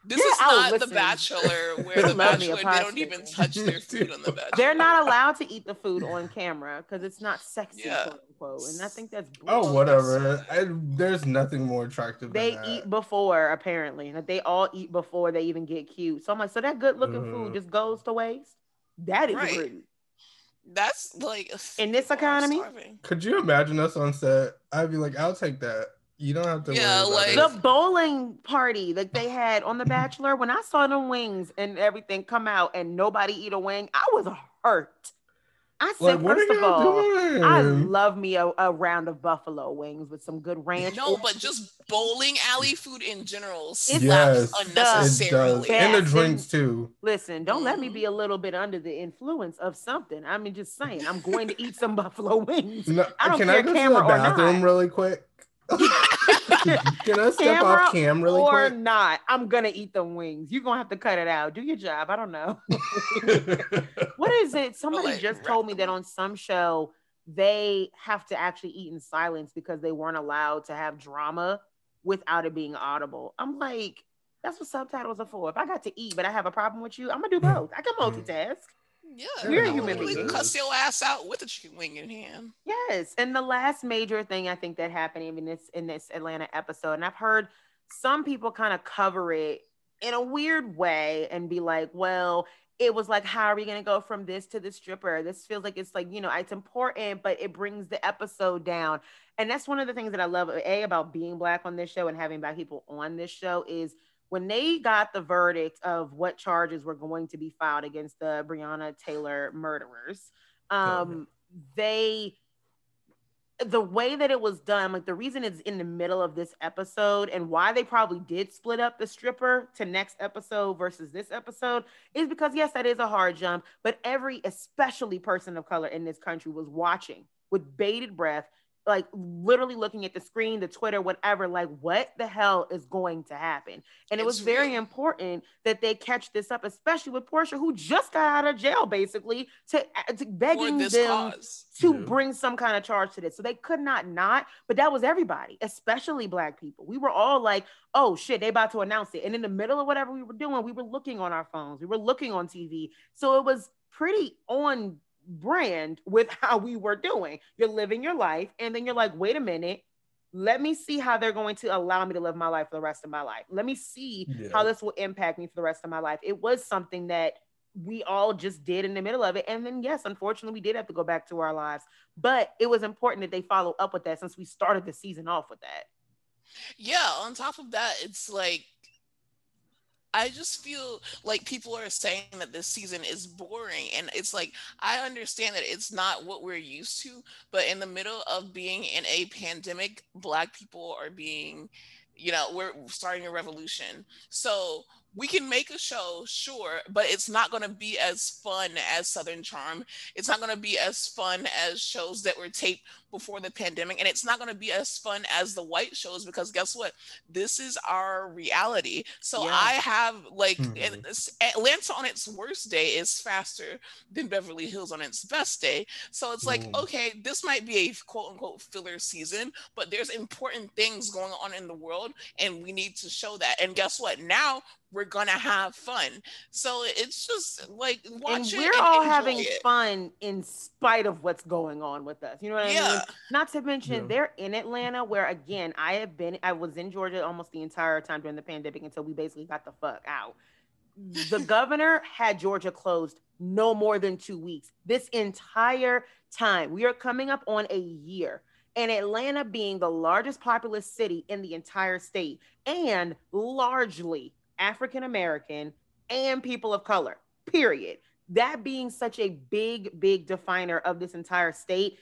This yeah, is not listen. The Bachelor, where the Bachelor they don't even touch their food on the Bachelor. They're not allowed to eat the food on camera because it's not sexy, yeah. quote unquote. And I think that's oh whatever. I, there's nothing more attractive. They eat before apparently. Like they all eat before they even get cute. So I'm like, so that good looking mm. food just goes to waste. That is right. rude. That's like in this economy. Could you imagine us on set? I'd be like, I'll take that. You don't have to. Yeah, like the bowling party that they had on The Bachelor. When I saw the wings and everything come out and nobody eat a wing, I was hurt. I said, like, first of all, doing? I love me a, a, round of buffalo wings with some good ranch. No, but just bowling alley food in general slaps yes, unnecessarily. And the drinks too. Listen, don't mm. let me be a little bit under the influence of something. I mean, just saying, I'm going to eat some buffalo wings. No, I don't can care I go camera to the bathroom really quick? Can I step Camera off cam really or quick? not? I'm gonna eat the wings. You're gonna have to cut it out. Do your job. I don't know. what is it? Somebody like, just told me that on some show they have to actually eat in silence because they weren't allowed to have drama without it being audible. I'm like, that's what subtitles are for. If I got to eat, but I have a problem with you, I'm gonna do mm. both. I can multitask. Yeah, we're a human being. Cuss your ass out with a chicken wing in hand. Yes, and the last major thing I think that happened in this in this Atlanta episode, and I've heard some people kind of cover it in a weird way and be like, well, it was like, how are we going to go from this to the stripper? This feels like it's like, you know, it's important, but it brings the episode down. And that's one of the things that I love, A, about being Black on this show and having Black people on this show is when they got the verdict of what charges were going to be filed against the Breonna Taylor murderers, um, they the way that it was done, like the reason it's in the middle of this episode and why they probably did split up the stripper to next episode versus this episode is because yes, that is a hard jump, but every especially person of color in this country was watching with bated breath like literally looking at the screen, the Twitter, whatever, like what the hell is going to happen? And it was very real. important that they catch this up, especially with Porsha, who just got out of jail basically to, uh, to begging them cause. to yeah. bring some kind of charge to this. So they could not not, but that was everybody, especially black people. We were all like, oh shit, they about to announce it. And in the middle of whatever we were doing, we were looking on our phones, we were looking on TV. So it was pretty on brand with how we were doing. You're living your life, and then you're like, wait a minute, let me see how they're going to allow me to live my life for the rest of my life. Let me see yeah. how this will impact me for the rest of my life. It was something that we all just did in the middle of it. And then, yes, unfortunately, we did have to go back to our lives, but it was important that they follow up with that since we started the season off with that. Yeah, on top of that, it's like I just feel like people are saying that this season is boring. And it's like, I understand that it's not what we're used to, but in the middle of being in a pandemic, Black people are being you know we're starting a revolution so we can make a show, sure, but it's not going to be as fun as Southern Charm. It's not going to be as fun as shows that were taped before the pandemic. And it's not going to be as fun as the white shows because guess what? This is our reality. So yeah. I have like mm-hmm. Atlanta on its worst day is faster than Beverly Hills on its best day. So it's like, mm. okay, this might be a quote unquote filler season, but there's important things going on in the world and we need to show that. And guess what? Now we're gonna have fun. So it's just like watch and we're all having it. fun in spite of what's going on with us. You know what yeah. I mean? Not to mention yeah. they're in Atlanta, where again I have been. I was in Georgia almost the entire time during the pandemic until we basically got the fuck out. The governor had Georgia closed no more than two weeks. This entire time, we are coming up on a year and Atlanta being the largest populous city in the entire state and largely African American, and people of color, period. That being such a big, big definer of this entire state,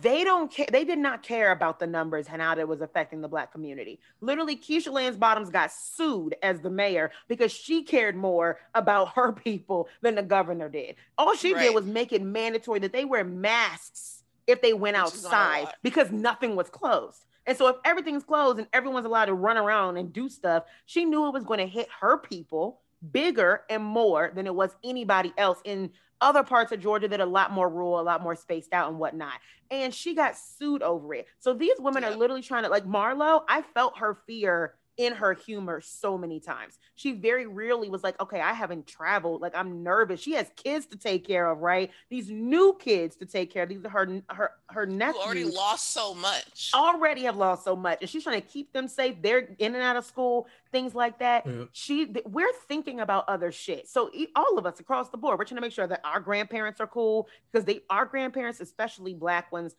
they don't care. They did not care about the numbers and how it was affecting the black community. Literally, Keisha Lance Bottoms got sued as the mayor because she cared more about her people than the governor did. All she right. did was make it mandatory that they wear masks if they went Which outside because nothing was closed. And so if everything's closed and everyone's allowed to run around and do stuff, she knew it was going to hit her people bigger and more than it was anybody else in other parts of Georgia that are a lot more rural, a lot more spaced out and whatnot. And she got sued over it. So these women yeah. are literally trying to like Marlo, I felt her fear in her humor so many times. She very rarely was like, okay, I haven't traveled. Like I'm nervous. She has kids to take care of, right? These new kids to take care of. These are her her her nephews. Who already lost so much. Already have lost so much. And she's trying to keep them safe. They're in and out of school, things like that. Yeah. She we're thinking about other shit. So all of us across the board, we're trying to make sure that our grandparents are cool because they our grandparents, especially black ones,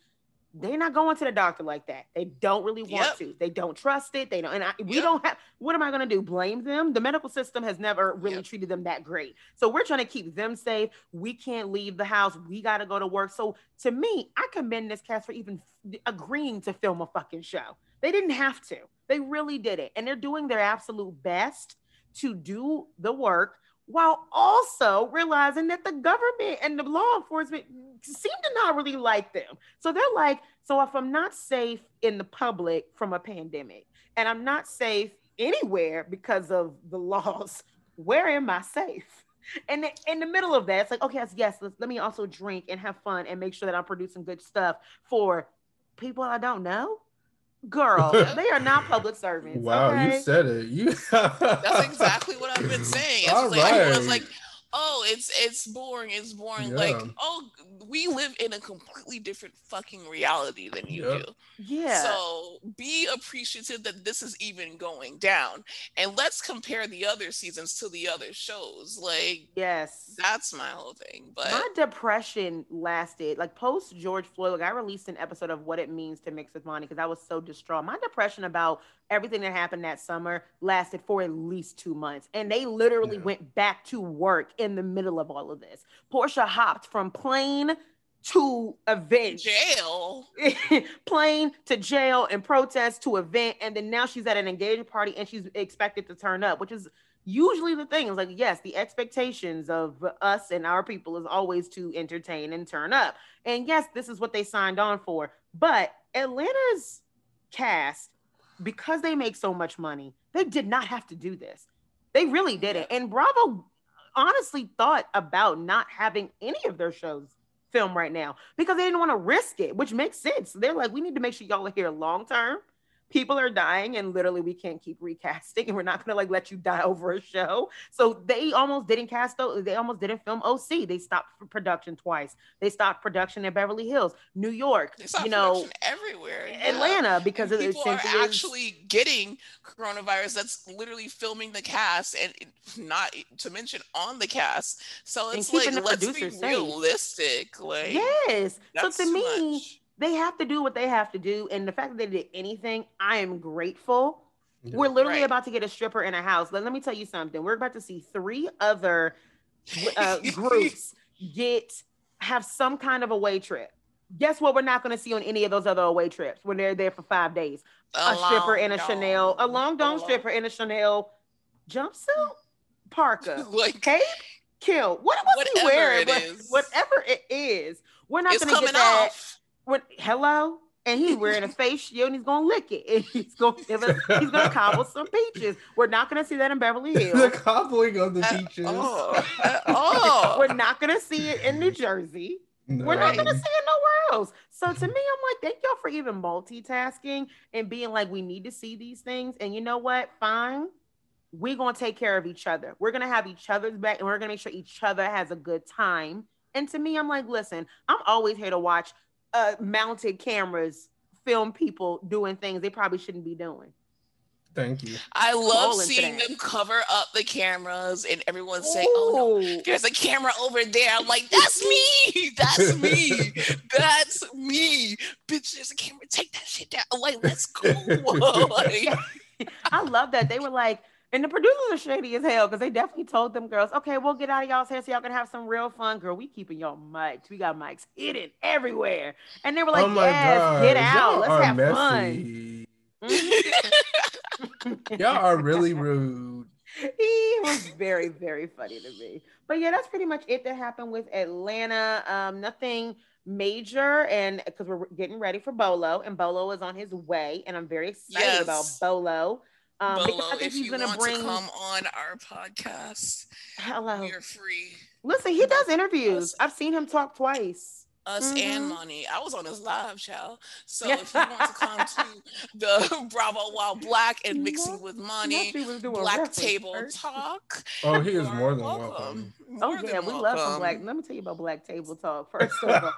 they're not going to the doctor like that. They don't really want yep. to. They don't trust it. They don't. And I, we yep. don't have. What am I going to do? Blame them? The medical system has never really yep. treated them that great. So we're trying to keep them safe. We can't leave the house. We got to go to work. So to me, I commend this cast for even agreeing to film a fucking show. They didn't have to. They really did it, and they're doing their absolute best to do the work while also realizing that the government and the law enforcement seem to not really like them. So they're like, so if I'm not safe in the public from a pandemic and I'm not safe anywhere because of the laws, where am I safe? And in the middle of that, it's like, okay, yes, let me also drink and have fun and make sure that I'm producing good stuff for people I don't know girl they are not public servants wow okay? you said it you that's exactly what i've been saying it's All like, right. like oh, it's it's boring, it's boring. Yeah. Like, oh, we live in a completely different fucking reality than you yep. do. Yeah. So be appreciative that this is even going down. And let's compare the other seasons to the other shows. Like, yes, that's my whole thing. But my depression lasted like post George Floyd. Like I released an episode of what it means to mix with Mani because I was so distraught. My depression about everything that happened that summer lasted for at least two months. And they literally yeah. went back to work in the middle of all of this. Porsha hopped from plane to event, jail, plane to jail and protest to event. And then now she's at an engagement party and she's expected to turn up, which is usually the thing is like yes the expectations of us and our people is always to entertain and turn up and yes this is what they signed on for but atlanta's cast because they make so much money, they did not have to do this. They really didn't. And Bravo honestly thought about not having any of their shows film right now because they didn't want to risk it, which makes sense. They're like, we need to make sure y'all are here long term people are dying and literally we can't keep recasting and we're not going to like let you die over a show. So they almost didn't cast they almost didn't film oc they stopped production twice. They stopped production in beverly hills new york you know everywhere atlanta yeah. because and of people are actually getting coronavirus that's literally filming the cast and not to mention on the cast. So it's like let's be safe. realistic like yes. So to me much they have to do what they have to do. And the fact that they did anything, I am grateful. Yeah, We're literally right. about to get a stripper in a house. But let me tell you something. We're about to see three other uh, groups get have some kind of away trip Guess what? We're not going to see on any of those other away trips when they're there for five days. A, a stripper in a Chanel, a long dome stripper in a Chanel jumpsuit, parka, like cape, kill. What was he wearing? Whatever it is, we're not going to get that. Off. When, hello, and he's wearing a face shield and he's gonna lick it and he's gonna give us he's gonna cobble some peaches. We're not gonna see that in Beverly Hills. the cobbling of the uh, peaches. Oh, uh, oh, We're not gonna see it in New Jersey. No. We're not gonna see it nowhere else. So to me, I'm like, thank y'all for even multitasking and being like, we need to see these things. And you know what? Fine. We're gonna take care of each other. We're gonna have each other's back and we're gonna make sure each other has a good time. And to me, I'm like, listen, I'm always here to watch uh, mounted cameras film people doing things they probably shouldn't be doing. Thank you. I love seeing them cover up the cameras and everyone say, "Oh no, there's a camera over there." I'm like, "That's me. That's me. That's me, bitch. There's a camera. Take that shit down." I'm like, let's go. like, I love that they were like and the producers are shady as hell because they definitely told them girls, okay, we'll get out of y'all's hair so y'all can have some real fun. Girl, we keeping y'all mics. We got mics hidden everywhere. And they were like, oh yes, God. get out. Y'all Let's have messy. fun. y'all are really rude. He was very, very funny to me. But yeah, that's pretty much it that happened with Atlanta. Um, nothing major and because we're getting ready for Bolo and Bolo is on his way and I'm very excited yes. about Bolo. Um, Bolo, if you want bring... to come on our podcast, hello, you're free. Listen, he does interviews. Us, I've seen him talk twice. Us mm-hmm. and Mani. I was on his live show. So if you want to come to the Bravo While Black and mixing with Mani, Black Table Talk. Oh, he is more than welcome. welcome. Oh yeah, we welcome. love some black. Let me tell you about Black Table Talk first of all.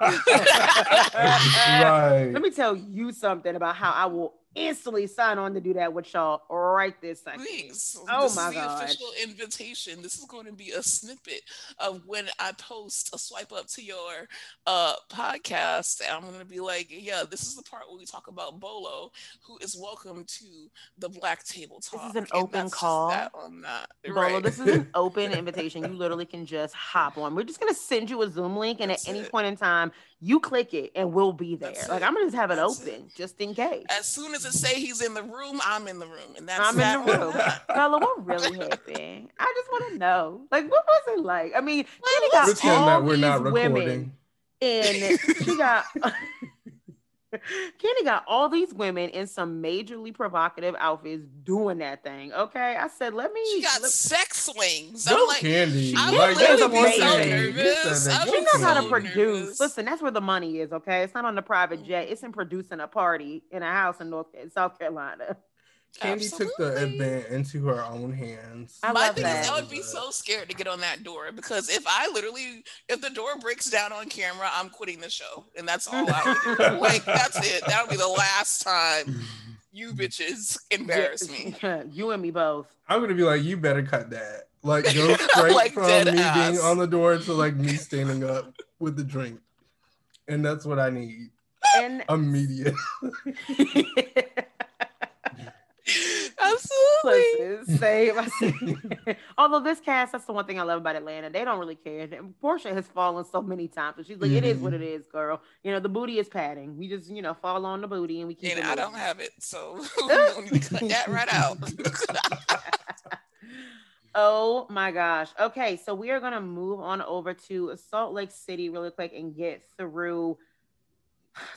right. Let me tell you something about how I will instantly sign on to do that with y'all right this second. Please. Oh this my is the god. Official invitation. This is going to be a snippet of when I post a swipe up to your uh podcast. And I'm going to be like, yeah, this is the part where we talk about Bolo, who is welcome to the Black Table Talk. This is an open call. That on that. Bolo, right. this is an open invitation. You literally can just hop on. We're just going to send you a Zoom link, and That's at any it. point in time, you click it and we'll be there. That's like it. I'm gonna just have it that's open it. just in case. As soon as it say he's in the room, I'm in the room, and that's I'm that in the room. Bella, what really happened? I just want to know. Like, what was it like? I mean, well, got pretend all that we're not recording. Women and she got Kandi got all these women in some majorly provocative outfits doing that thing. Okay, I said, let me. She got let, sex swings. I'm like, Kandi. I'm like, literally so nervous. She knows how to produce. Nervous. Listen, that's where the money is. Okay, it's not on the private mm. jet. It's in producing a party in a house in North South Carolina. Kandi Absolutely. took the event into her own hands. I My thing that. is, I would be so scared to get on that door because if I literally, if the door breaks down on camera, I'm quitting the show, and that's all I would do. like that's it. That'll be the last time you bitches embarrass me. you and me both. I'm gonna be like, you better cut that. Like go straight like from me ass. being on the door to like me standing up with the drink, and that's what I need. And immediate. Absolutely. Same. Although this cast, that's the one thing I love about Atlanta. They don't really care. Porsha has fallen so many times. So she's like, mm-hmm. it is what it mm-hmm. girl. You know, the booty is padding. We just, you know, fall on the booty and we keep and. I don't have it. So we don't to cut that right out. Oh my gosh. Okay, so we are going to move on over to Salt Lake City really quick and get through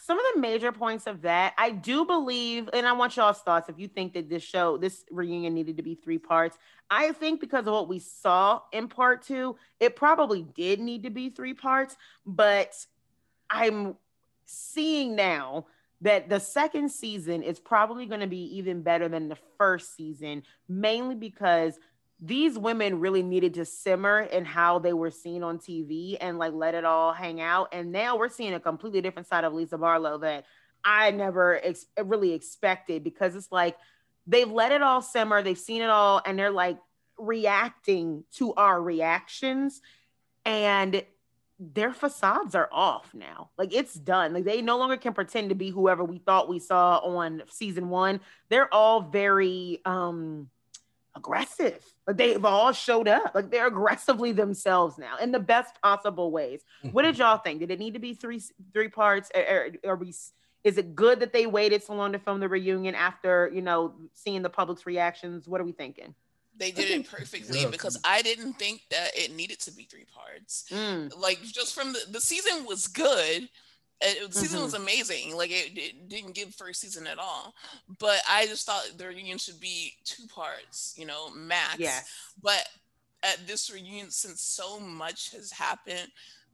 some of the major points of that, I do believe, and I want y'all's thoughts if you think that this show, this reunion needed to be three parts. I think because of what we saw in part two, it probably did need to be three parts, but I'm seeing now that the second season is probably going to be even better than the first season, mainly because these women really needed to simmer in how they were seen on TV and like let it all hang out. And now we're seeing a completely different side of Lisa Barlow that I never ex- really expected because it's like they've let it all simmer, they've seen it all, and they're like reacting to our reactions. And their facades are off now. Like it's done. Like they no longer can pretend to be whoever we thought we saw on season one. They're all very um aggressive. Like they've all showed up. Like they're aggressively themselves now in the best possible ways. Mm-hmm. What did y'all think? Did it need to be three three parts? Or, or, we, is it good that they waited so long to film the reunion after you know seeing the public's reactions? What are we thinking? They did it perfectly yeah. because I didn't think that it needed to be three parts. Mm. Like just from the the season was good it, season mm-hmm. was amazing. Like it, it, didn't give first season at all. But I just thought the reunion should be two parts, you know, max. Yeah. But at this reunion, since so much has happened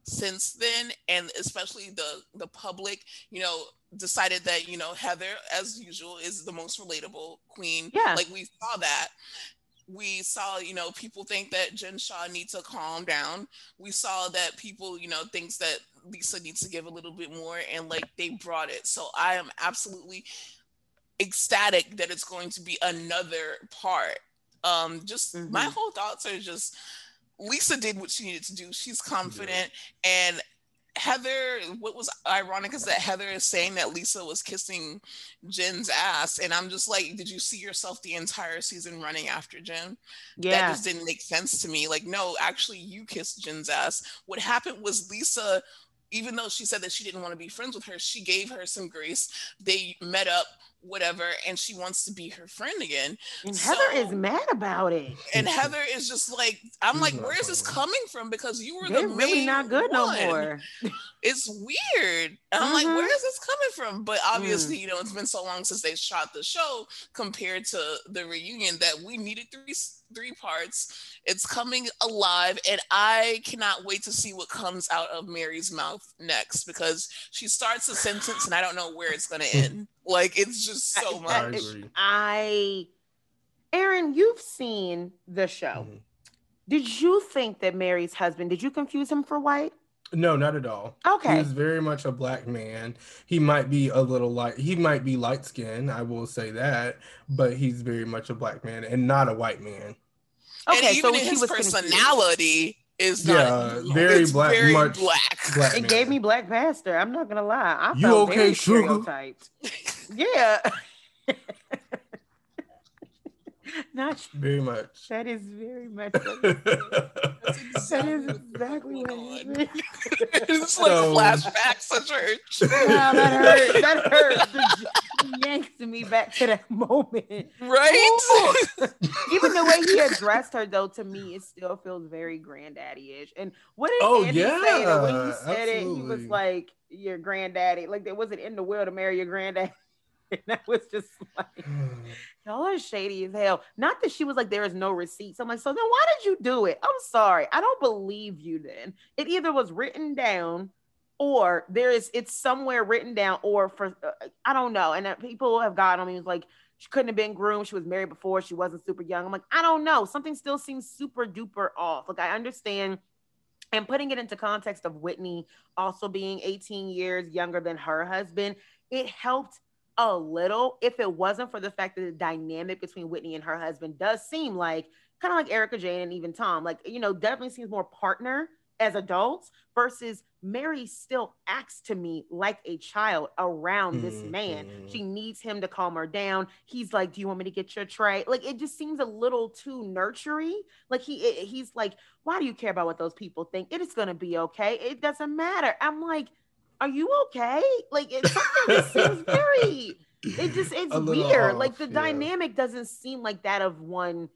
since then, and especially the the public, you know, decided that you know Heather, as usual, is the most relatable queen. Yeah. Like we saw that we saw you know people think that jen shah needs to calm down we saw that people you know thinks that lisa needs to give a little bit more and like they brought it so i am absolutely ecstatic that it's going to be another part um just mm-hmm. my whole thoughts are just lisa did what she needed to do she's confident yeah. and Heather, what was ironic is that Heather is saying that Lisa was kissing Jen's ass. And I'm just like, did you see yourself the entire season running after Jen? Yeah. That just didn't make sense to me. Like, no, actually, you kissed Jen's ass. What happened was Lisa, even though she said that she didn't want to be friends with her, she gave her some grace. They met up whatever and she wants to be her friend again and so, heather is mad about it and heather is just like i'm like where is this coming from because you were They're the really not good one. no more it's weird and i'm mm-hmm. like where is this coming from but obviously mm. you know it's been so long since they shot the show compared to the reunion that we needed three three parts. It's coming alive, and I cannot wait to see what comes out of Mary's mouth next because she starts a sentence and I don't know where it's going to end. Like it's just so much. I, I, Aaron, you've seen the show. Mm-hmm. Did you think that Mary's husband? Did you confuse him for white? No, not at all. Okay. He's very much a black man. He might be a little light, he might be light skinned, I will say that, but he's very much a black man and not a white man. Okay, and even so his personality confused. is yeah, not, very black, very much black. black it gave me black pastor. I'm not gonna lie. I you felt okay, very sugar? yeah. Not very much. That is very much. that is exactly what it is. it's like so, flashbacks of church. Wow, that hurt. That hurt. yanked me back to that moment. Right? Even the way he addressed her, though, to me, it still feels very granddaddy-ish. And what did oh, Andy yeah, say? That when he said absolutely. it, he was like, "Your granddaddy." Like there wasn't in the will to marry your granddaddy. and that was just like y'all are shady as hell. Not that she was like, there is no receipts. I'm like, so then why did you do it? I'm sorry. I don't believe you then. It either was written down or there is it's somewhere written down or for uh, I don't know. And that people have gotten on me was like, she couldn't have been groomed. She was married before. She wasn't super young. I'm like, I don't know. Something still seems super duper off. Like I understand and putting it into context of Whitney also being 18 years younger than her husband, it helped a little if it wasn't for the fact that the dynamic between Whitney and her husband does seem like kind of like Erika Jayne and even Tom, like, you know, definitely seems more partner as adults versus Mary still acts to me like a child around this mm-hmm. man. She needs him to calm her down. He's like, "Do you want me to get your tray?" Like it just seems a little too nurturing. Like he he's like, "Why do you care about what those people think? It is going to be okay. It doesn't matter." I'm like, are you okay? Like it's something that seems very it just it's weird. Off, like the yeah. dynamic doesn't seem like that of one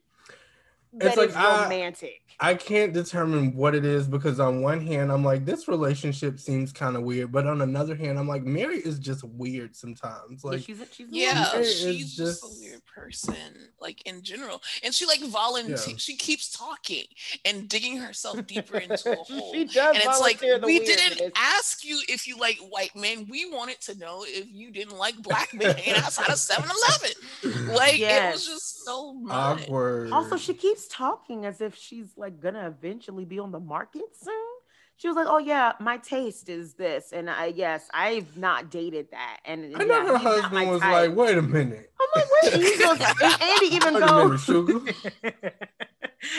that it's like romantic. I, I, can't determine what it is because on one hand I'm like this relationship seems kind of weird, but on another hand I'm like Mary is just weird sometimes. Like yeah, she's, she's yeah, she's just, just, a weird person, like in general, and she like volunteer. Yeah. She keeps talking and digging herself deeper into a hole. she does and it's like we didn't ask you if you like white men. We wanted to know if you didn't like black men outside of 7-Eleven. Like yes. it was just so much. awkward. Also, she keeps talking as if she's like gonna eventually be on the market soon. She was like, "Oh yeah, my taste is this," and I yes, I've not dated that. And I know yeah, her husband was type. like, "Wait a minute." I'm like, "Wait." And he goes, and Andy even goes, minute,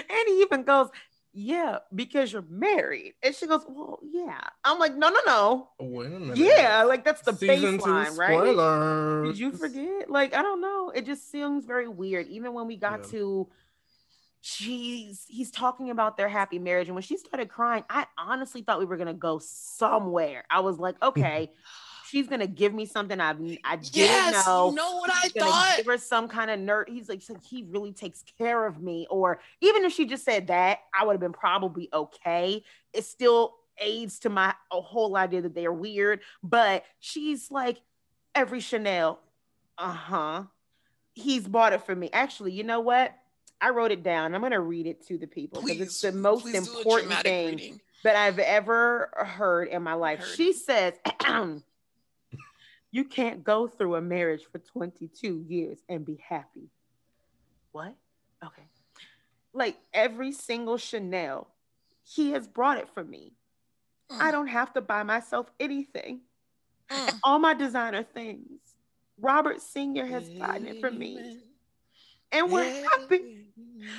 Andy even goes, yeah, because you're married. And she goes, well, yeah. I'm like, no, no, no. Wait a minute. Yeah, like that's the Season baseline, right? Spoilers. Did you forget? Like, I don't know. It just seems very weird. Even when we got yeah. to she's he's talking about their happy marriage and when she started crying i honestly thought we were going to go somewhere i was like okay she's gonna give me something I've I didn't yes, know. You know what I thought? Give her some kind of nerd. He's like, so he really takes care of me. Or even if she just said that, I would have been probably okay. It still aids to my whole idea that they're weird. But she's like, every Chanel, uh huh. He's bought it for me. Actually, you know what? I wrote it down. I'm gonna read it to the people because it's the most important thing reading. that I've ever heard in my life. Heard. She says. You can't go through a marriage for 22 years and be happy. What? Okay. Like every single Chanel, he has brought it for me. Mm. I don't have to buy myself anything. Mm. All my designer things, Robert Sr. has gotten it for me. And we're happy.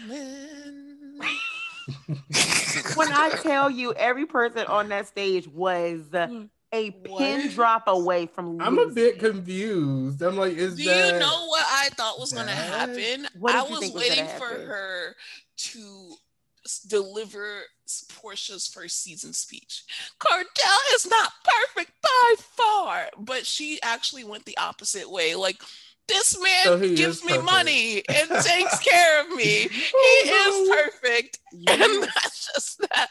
when I tell you every person on that stage was mm a what? pin drop away from. I'm a bit confused. I'm like, is Do that... you know what I thought was going to happen? I was waiting for her to deliver Porsha's first season speech. Kordell is not perfect by far, but she actually went the opposite way. Like this man so gives me money and takes care of me. he oh, is perfect. And that's just that.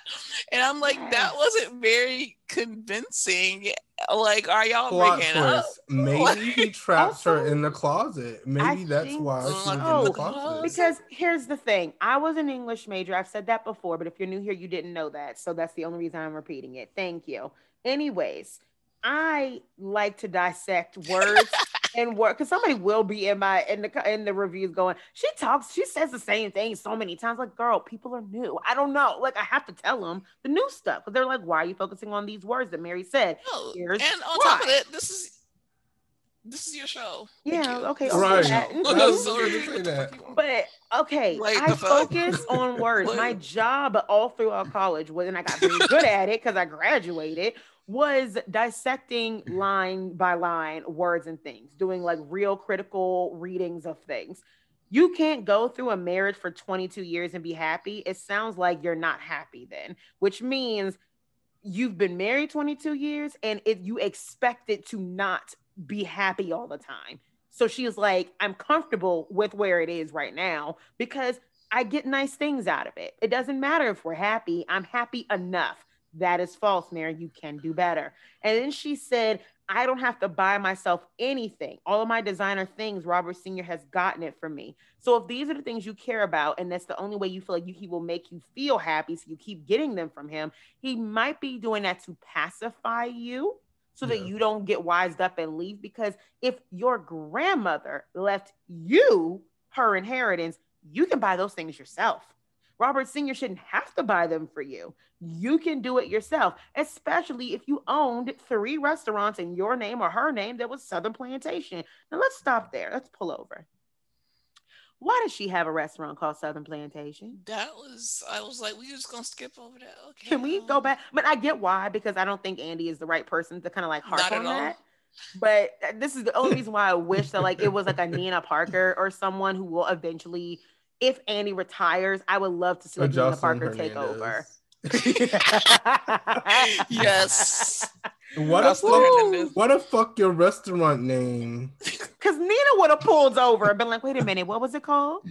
And I'm like, that wasn't very convincing. Like, are y'all Plot breaking twist. up? Maybe he traps also, her in the closet. Maybe I that's why she was in oh, the oh, closet. Because here's the thing. I was an English major. I've said that before, but if you're new here, you didn't know that. So that's the only reason I'm repeating it. Thank you. Anyways, I like to dissect words and work because somebody will be in my in the in the reviews going, she talks, she says the same thing so many times. Like, girl, people are new. I don't know. Like, I have to tell them the new stuff because they're like, why are you focusing on these words that Mary said? No. Here's and on why. top of it, this is this is your show. Yeah, okay. Right. Mm-hmm. but okay, like I focus on words. My job all throughout college was, and I got very good at it because I graduated, was dissecting line by line words and things, doing like real critical readings of things. You can't go through a marriage for 22 years and be happy. It sounds like you're not happy then, which means you've been married 22 years and you expect it to not be happy all the time. So she's like, I'm comfortable with where it is right now because I get nice things out of it. It doesn't matter if we're happy, I'm happy enough. That is false, Mary. You can do better. And then she said, I don't have to buy myself anything. All of my designer things, Robert Sr. has gotten it for me. So if these are the things you care about, and that's the only way you feel like you, he will make you feel happy, so you keep getting them from him, he might be doing that to pacify you so yeah. that you don't get wised up and leave. Because if your grandmother left you her inheritance, you can buy those things yourself. Robert Sr. shouldn't have to buy them for you. You can do it yourself, especially if you owned three restaurants in your name or her name that was Southern Plantation. Now let's stop there. Let's pull over. Why does she have a restaurant called Southern Plantation? That was I was like, we just gonna skip over that. Okay. Can we um, go back? But I get why because I don't think Andy is the right person to kind of like harp on that. But uh, this is the only reason why I wish that like it was like a Nina Parker or someone who will eventually if Andy retires, I would love to see like Nina Parker Hernandez. take over. yes. What a fuck, what a fuck your restaurant name? Because Nina would have pulled over and been like, wait a minute, what was it called?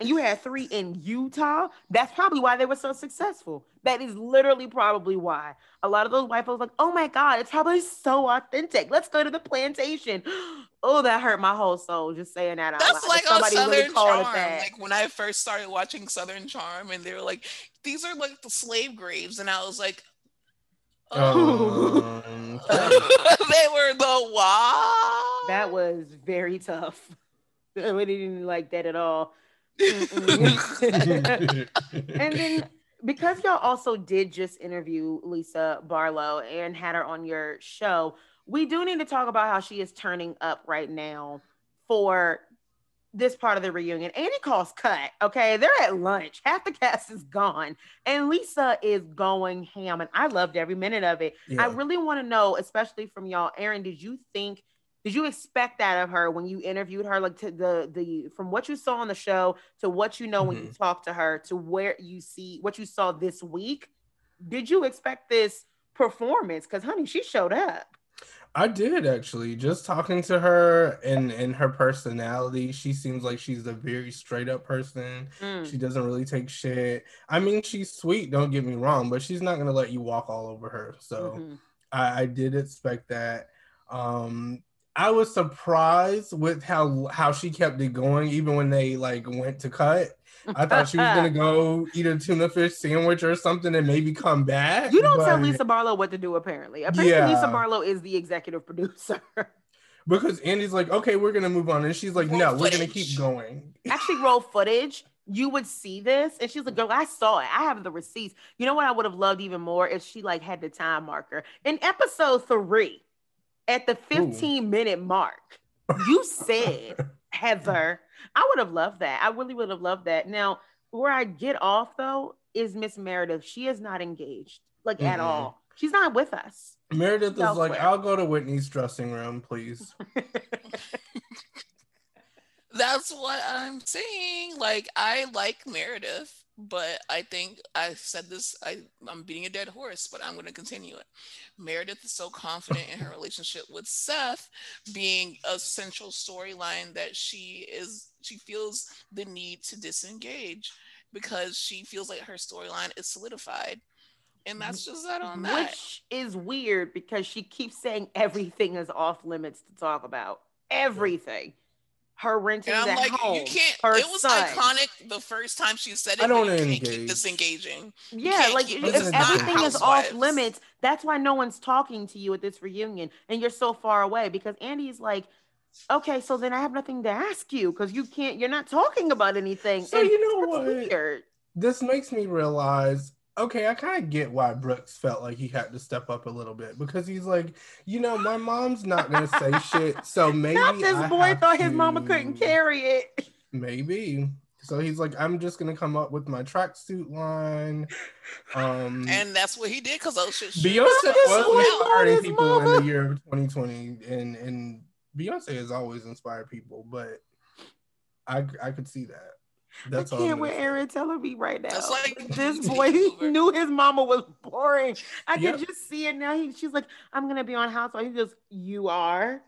and you had three in Utah, that's probably why they were so successful. That is literally probably why. A lot of those white folks like, oh my God, it's probably so authentic. Let's go to the plantation. Oh, that hurt my whole soul just saying that. That's like on Southern really Charm. Like when I first started watching Southern Charm, and they were like, "These are like the slave graves," and I was like, "Oh, um, they were the what?" That was very tough. We didn't like that at all. and then because y'all also did just interview Lisa Barlow and had her on your show, we do need to talk about how she is turning up right now for this part of the reunion. Andy calls cut. Okay, they're at lunch. Half the cast is gone, and Lisa is going ham. And I loved every minute of it. Yeah. I really want to know, especially from y'all, Aaron. Did you think Did you expect that of her when you interviewed her? Like to the the from what you saw on the show to what you know mm-hmm. when you mm-hmm. talked to her to where you see what you saw this week. Did you expect this performance? Because honey, she showed up. I did actually. Just talking to her and and her personality, she seems like she's a very straight up person. Mm. She doesn't really take shit. I mean, she's sweet. Don't get me wrong, but she's not gonna let you walk all over her. So mm-hmm. I, I did expect that. Um, I was surprised with how how she kept it going, even when they like went to cut. I thought she was gonna go eat a tuna fish sandwich or something and maybe come back. You don't but... tell Lisa Barlow what to do. Apparently, apparently yeah. Lisa Barlow is the executive producer. because Andy's like, okay, we're gonna move on, and she's like, roll no, footage. we're gonna keep going. Actually, roll footage. You would see this, and she's like, "Girl, I saw it. I have the receipts." You know what? I would have loved even more if she like had the time marker in episode three, at the 15 Ooh. minute mark. You said, Heather, I would have loved that. I really would have loved that. Now, where I get off though is Miss Meredith. She is not engaged, like mm-hmm. at all. She's not with us. Meredith is like, I'll go to Whitney's dressing room, please. That's what I'm saying. Like, I like Meredith but I think I said this, I, I'm beating a dead horse, but I'm going to continue it. Meredith is so confident in her relationship with Seth being a central storyline that she is, she feels the need to disengage because she feels like her storyline is solidified. And that's just that on that. Which is weird because she keeps saying everything is off limits to talk about. Everything her renting and I'm like, home. You can't. it was son. iconic the first time she said it. I don't you can't keep disengaging. Yeah, like if everything is off limits, that's why no one's talking to you at this reunion, and you're so far away because Andy's like. Okay, so then I have nothing to ask you because you can't. You're not talking about anything. So and you know what? Weird. This makes me realize okay, I kind of get why Brooks felt like he had to step up a little bit because he's like, you know, my mom's not gonna say shit, so maybe not this I boy thought to... his mama couldn't carry it. Maybe. So he's like, I'm just gonna come up with my tracksuit line, um, and that's what he did because those shit. Beyonce was inspiring people mama. in the year of 2020, and and Beyonce has always inspired people, but I I could see that. That's I can't with Aaron telling me right now. Like, this boy knew his mama was boring. I yep. can just see it now. He, she's like, I'm gonna be on Housewives. He goes, You are.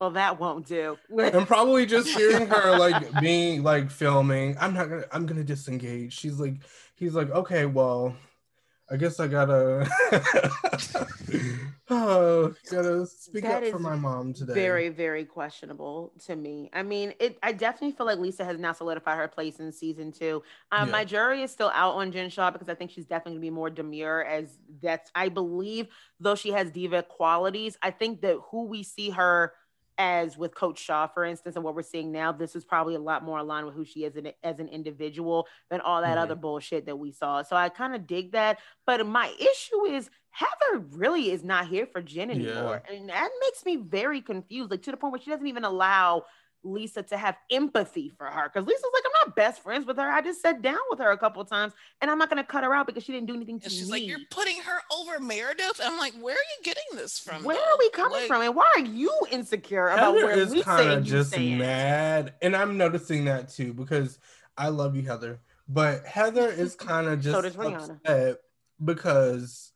Well, that won't do. and probably just hearing her like being like filming. I'm not gonna. I'm gonna disengage. She's like, he's like, okay, well, I guess I gotta oh, gotta speak that up for my mom today. Very, very questionable to me. I mean, it. I definitely feel like Lisa has now solidified her place in season two. Um, yeah. My jury is still out on Jen Shah because I think she's definitely gonna be more demure. As that's, I believe, though she has diva qualities, I think that who we see her as with Coach Shah, for instance, and what we're seeing now, this is probably a lot more aligned with who she is an, as an individual than all that mm-hmm. other bullshit that we saw. So I kind of dig that. But my issue is Heather really is not here for Jen anymore. Yeah. And that makes me very confused, like to the point where she doesn't even allow Lisa to have empathy for her because Lisa's like, I'm not best friends with her. I just sat down with her a couple times, and I'm not gonna cut her out because she didn't do anything to and she's me. like, you're putting her over Meredith. I'm like, where are you getting this from? Where though? are we coming like, from, and why are you insecure Heather about where is kind of just stand? mad, and I'm noticing that too because I love you, Heather, but Heather is kind of just so upset because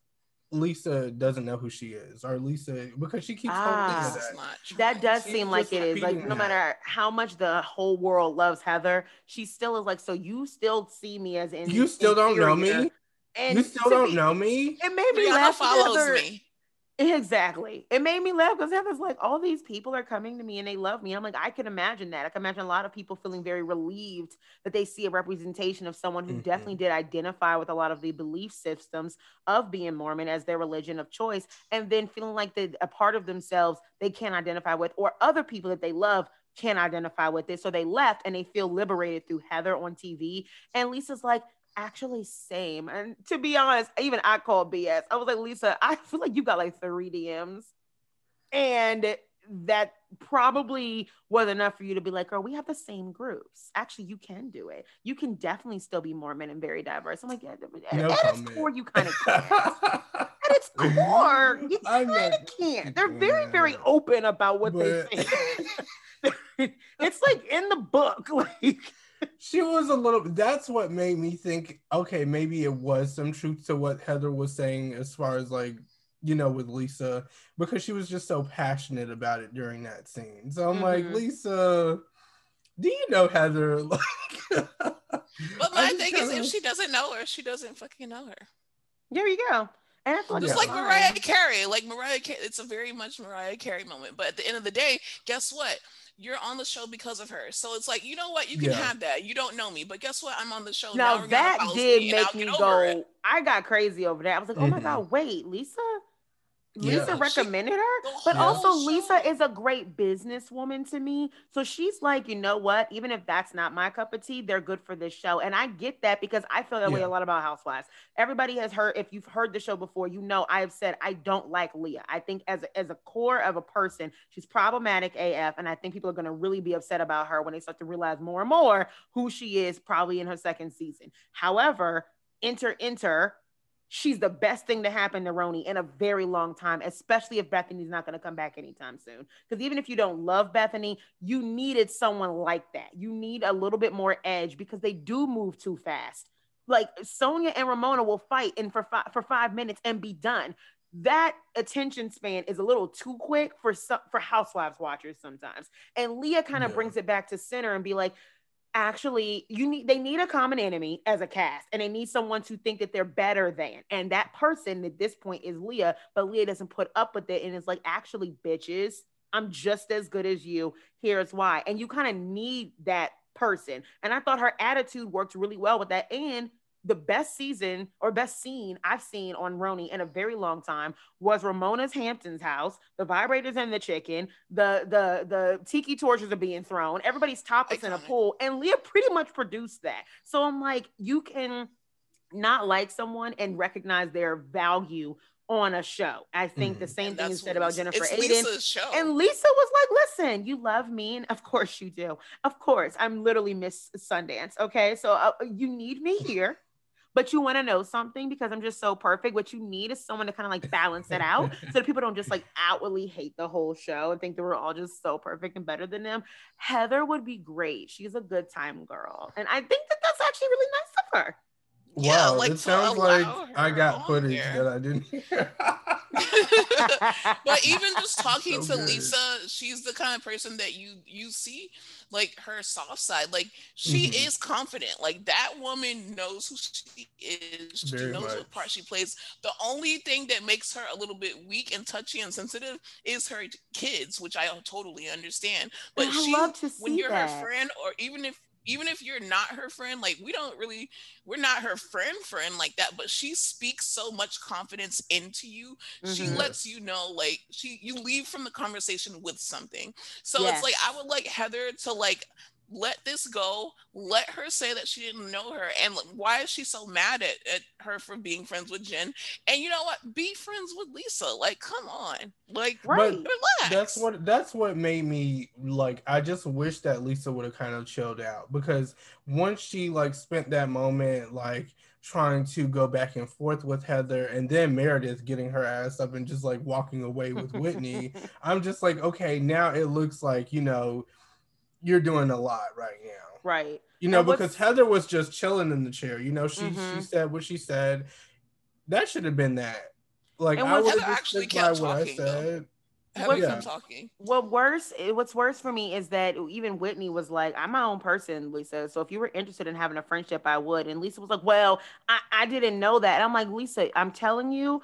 Lisa doesn't know who she is, or Lisa because she keeps ah, that. That does seem like it is. Like no matter how much the whole world loves Heather, she still is like. So you still see me as in. You still don't know me. And you still don't be, know me. It made me laugh. Follows Heather. me. Exactly. It made me laugh because Heather's like, all these people are coming to me and they love me. I'm like, I can imagine that. I can imagine a lot of people feeling very relieved that they see a representation of someone who mm-hmm. definitely did identify with a lot of the belief systems of being Mormon as their religion of choice, and then feeling like the, a part of themselves they can't identify with, or other people that they love can't identify with it. So they left and they feel liberated through Heather on TV. And Lisa's like, actually same. And to be honest, even I called BS. I was like, Lisa, I feel like you got like three DMs. And that probably was enough for you to be like, girl, we have the same groups. Actually, you can do it. You can definitely still be Mormon and very diverse. I'm like, yeah, no at its core, you kind of can. at its core, you kind of can't. They're very, very open about what but... they think. it's like in the book, like she was a little that's what made me think okay maybe it was some truth to what heather was saying as far as like you know with lisa because she was just so passionate about it during that scene. So i'm mm-hmm. like lisa do you know heather? Like but my thing is if she doesn't know her she doesn't fucking know her. There you go and just like Mariah Carey, like Mariah Carey, it's a very much Mariah Carey moment. But at the end of the day, guess what? you're on the show because of her. So it's like, you know what? You can yeah. have that. You don't know me, but guess what? I'm on the show. Now, now that did make me go, I got crazy over that. I was like, oh mm-hmm. my God, wait, Lisa? Lisa yeah. recommended her, but also Lisa is a great businesswoman to me. So she's like, you know what? Even if that's not my cup of tea, they're good for this show. And I get that because I feel that yeah. way a lot about Housewives. Everybody has heard, if you've heard the show before, you know I have said I don't like Leah. I think as a, as a core of a person, she's problematic AF. And I think people are going to really be upset about her when they start to realize more and more who she is, probably in her second season. However, enter, enter she's the best thing to happen to RHONY in a very long time, especially if Bethenny's not going to come back anytime soon. Because even if you don't love Bethany, you needed someone like that. You need a little bit more edge because they do move too fast. Like Sonja and Ramona will fight in for five, for five minutes and be done. That attention span is a little too quick for some, for Housewives watchers sometimes. And Leah kind of yeah. brings it back to center and be like, actually you need they need a common enemy as a cast and they need someone to think that they're better than and that person at this point is leah but leah doesn't put up with it and it's like actually bitches i'm just as good as you. Here's why. And you kind of need that person and i thought her attitude worked really well with that and the best season or best scene I've seen on RHONY in a very long time was Ramona's Hamptons house, the vibrators and the chicken, the the the tiki torches are being thrown, everybody's topless in a pool, and Leah pretty much produced that. So I'm like, you can not like someone and recognize their value on a show. I think mm. the same and thing is said about Jennifer Aydin. And Lisa was like, listen, you love me. And of course you do. Of course. I'm literally Miss Sundance. Okay. So uh, you need me here but you want to know something because I'm just so perfect. What you need is someone to kind of like balance it out so that people don't just like outwardly hate the whole show and think that we're all just so perfect and better than them. Heather would be great. She's a good time girl. And I think that that's actually really nice of her. Wow, yeah, like it sounds like I got footage that I didn't hear. but even just talking so to good. Lisa, she's the kind of person that you you see like her soft side. Like she mm-hmm. is confident. Like that woman knows who she is. She Very knows much. what part she plays. The only thing that makes her a little bit weak and touchy and sensitive is her kids, which I totally understand. But she, when you're that. her friend, or even if even if you're not her friend, like we don't really, we're not her friend friend like that, but she speaks so much confidence into you. Mm-hmm. She lets you know, like she, you leave from the conversation with something. So yes. it's like, I would like Heather to like, let this go. Let her say that she didn't know her. And why is she so mad at, at her for being friends with Jen? And you know what? Be friends with Lisa. Like, come on. Like, right. relax. That's what that's what made me like I just wish that Lisa would have kind of chilled out because once she like spent that moment like trying to go back and forth with Heather and then Meredith getting her ass up and just like walking away with Whitney, I'm just like, okay, now it looks like, you know, you're doing a lot right now. Right. You know, because Heather was just chilling in the chair. You know, she mm-hmm. she said what she said. That should have been that. Like I would have actually kept what I said. What's, yeah. talking. What worse? What's worse for me is that even Whitney was like, "I'm my own person, Lisa. So if you were interested in having a friendship, I would." And Lisa was like, "Well, I, I didn't know that." And I'm like, Lisa, I'm telling you,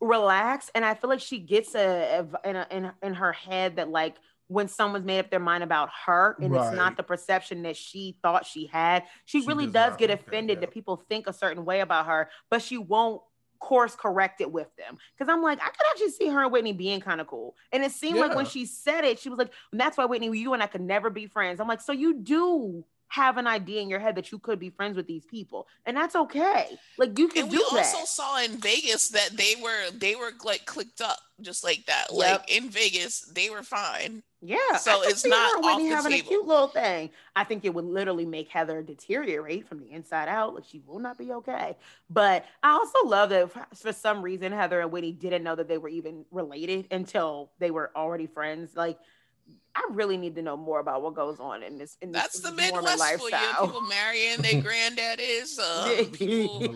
relax. And I feel like she gets a, a in a, in in her head that like when someone's made up their mind about her and right. it's not the perception that she thought she had she, she really does, does get offended that, yeah. that people think a certain way about her but she won't course correct it with them because i'm like i could actually see her and whitney being kind of cool and it seemed yeah. like when she said it she was like that's why whitney you and i could never be friends i'm like so you do have an idea in your head that you could be friends with these people, and that's okay. Like you can and we also saw in Vegas that they were they were like clicked up just like that. Yep. Like in Vegas, they were fine. Yeah. So it's not off the having table. a cute little thing. I think it would literally make Heather deteriorate from the inside out. Like she will not be okay. But I also love that for some reason Heather and Whitney didn't know that they were even related until they were already friends. Like I really need to know more about what goes on in this. In That's this the Midwest lifestyle. for you. People marrying their granddaddies, uh, people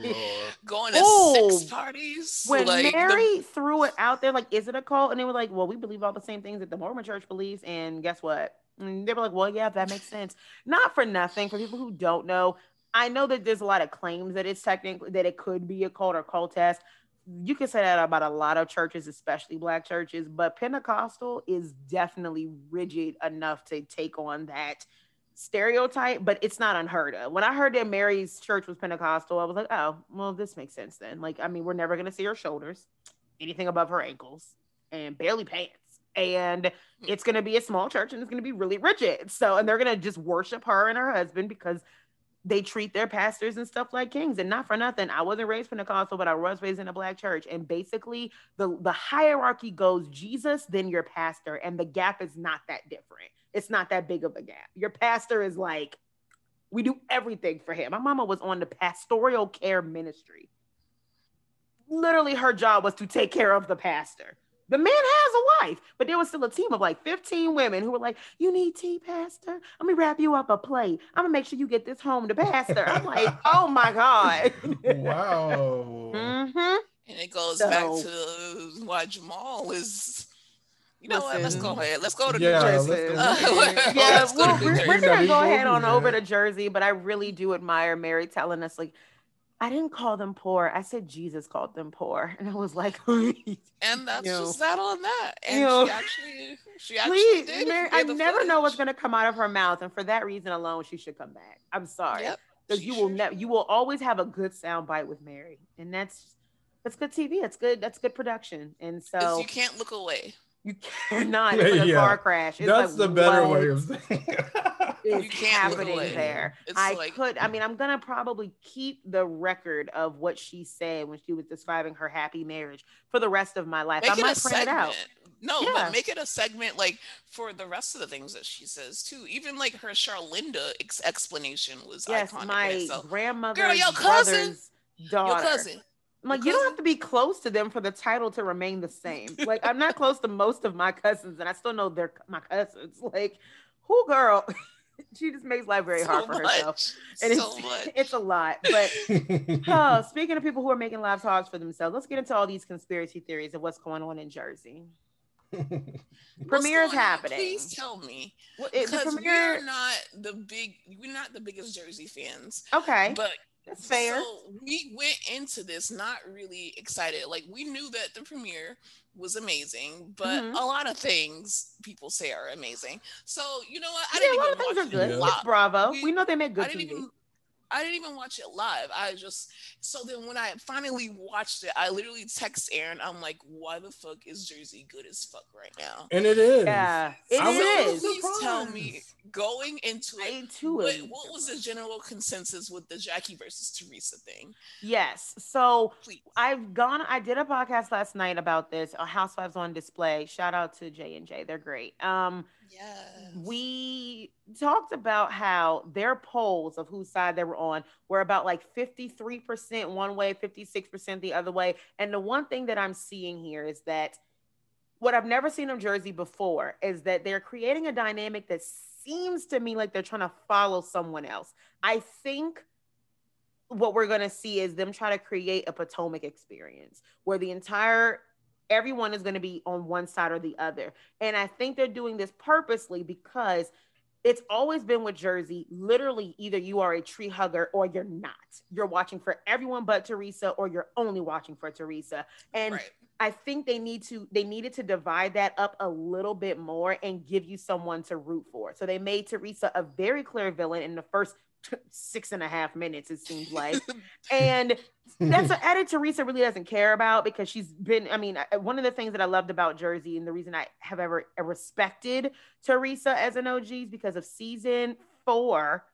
going to Ooh, sex parties. When like Mary the... threw it out there, like, is it a cult? And they were like, well, we believe all the same things that the Mormon Church believes. And guess what? And they were like, well, yeah, that makes sense. Not for nothing. For people who don't know, I know that there's a lot of claims that it's technically that it could be a cult or cult test you can say that about a lot of churches, especially black churches, but Pentecostal is definitely rigid enough to take on that stereotype, but it's not unheard of. When I heard that Mary's church was Pentecostal, I was like, oh, well, this makes sense then. Like, I mean, we're never gonna see her shoulders, anything above her ankles, and barely pants. And hmm. it's gonna be a small church and it's gonna be really rigid. So, and they're gonna just worship her and her husband because they treat their pastors and stuff like kings. And not for nothing, I wasn't raised Pentecostal, but I was raised in a black church. And basically, the, the hierarchy goes Jesus, then your pastor. And the gap is not that different. It's not that big of a gap. Your pastor is like, we do everything for him. My mama was on the pastoral care ministry. Literally, her job was to take care of the pastor. The man has a wife, but there was still a team of like 15 women who were like, You need tea, Pastor? Let me wrap you up a plate. I'm gonna make sure you get this home to Pastor. I'm like, Oh my God. wow. mm-hmm. And it goes so, back to why Jamal is. You know Listen, what? Let's go ahead. Let's go to yeah, New Jersey. Go. Uh, yeah, well, we're, we're gonna go ahead on over to Jersey, but I really do admire Mary telling us like I didn't call them poor. I said Jesus called them poor, and I was like, and that's you know, just that on that. And you know, she actually, she actually please, did. Mary, I never footage. know what's going to come out of her mouth, and for that reason alone, she should come back. I'm sorry, because yep, you will never, you will always have a good sound bite with Mary, and that's that's good TV. That's good. That's good production, and so you can't look away. You cannot. It's yeah. a car crash. It's That's like, the better way of saying. is happening there? It's I like, could. I mean, I'm gonna probably keep the record of what she said when she was describing her happy marriage for the rest of my life. I might print segment. it out. No, yeah. but make it a segment like for the rest of the things that she says too. Even like her Charlinda ex- explanation was yes, iconic. my grandmother, girl, your cousin, daughter. Your cousin Like, you don't have to be close to them for the title to remain the same. Like, I'm not close to most of my cousins, and I still know they're my cousins. Like, who girl? she just makes life very so hard for much. herself. And so it's, much. it's a lot. But oh, speaking of people who are making lives hard for themselves, let's get into all these conspiracy theories of what's going on in Jersey. premiere is happening. Please tell me. Because well, we're not the big, we're not the biggest Jersey fans. Okay, but that's fair. So we went into this not really excited. Like we knew that the premiere was amazing, but mm-hmm. a lot of things people say are amazing. So you know what? I yeah, didn't a lot of things are good. It's Bravo. We, we, know they make good TV. Even, I didn't even watch it live. I just so then when I finally watched it, I literally text Aaron. I'm like, "Why the fuck is Jersey good as fuck right now?" And it is. Yeah, it I'm is. Please tell me, going into it, what, what was the general consensus with the Jackie versus Teresa thing? Yes. So Please. I've gone. I did a podcast last night about this. Housewives on Display. Shout out to J and J. They're great. Um Yes. We talked about how their polls of whose side they were on were about like 53% one way, 56% the other way. And the one thing that I'm seeing here is that what I've never seen in Jersey before is that they're creating a dynamic that seems to me like they're trying to follow someone else. I think what we're going to see is them try to create a Potomac experience where the entire everyone is going to be on one side or the other. And I think they're doing this purposely because it's always been with Jersey. Literally, either you are a tree hugger or you're not. You're watching for everyone but Teresa, or you're only watching for Teresa. And right. I think they need to they needed to divide that up a little bit more and give you someone to root for. So they made Teresa a very clear villain in the first six and a half minutes, it seems like. and that's an edit Teresa really doesn't care about because she's been, I mean, one of the things that I loved about Jersey and the reason I have ever respected Teresa as an OG is because of season four.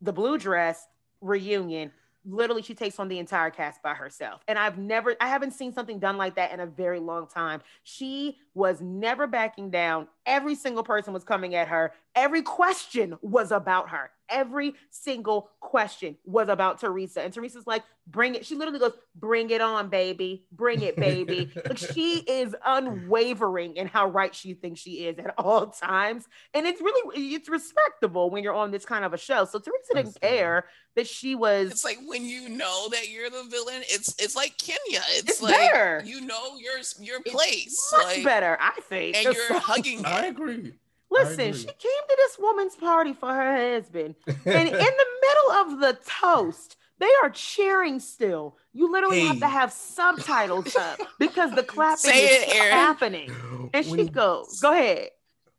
the blue dress reunion literally she takes on the entire cast by herself and i've never i haven't seen something done like that in a very long time she was never backing down every single person was coming at her every question was about her every single question was about teresa. And teresa's like bring it. She literally goes bring it on baby. Bring it baby. Like she is unwavering in how right she thinks she is at all times. And it's really it's respectable when you're on this kind of a show. So teresa didn't care that she was it's like when you know that you're the villain it's it's like kenya. It's, it's like better. you know your your place it's much like, better i think. and you're hugging i agree Listen, she came to this woman's party for her husband, and in the middle of the toast, they are cheering still. You literally hey. have to have subtitles up because the clapping Say is it, happening. And when she goes, "Go ahead."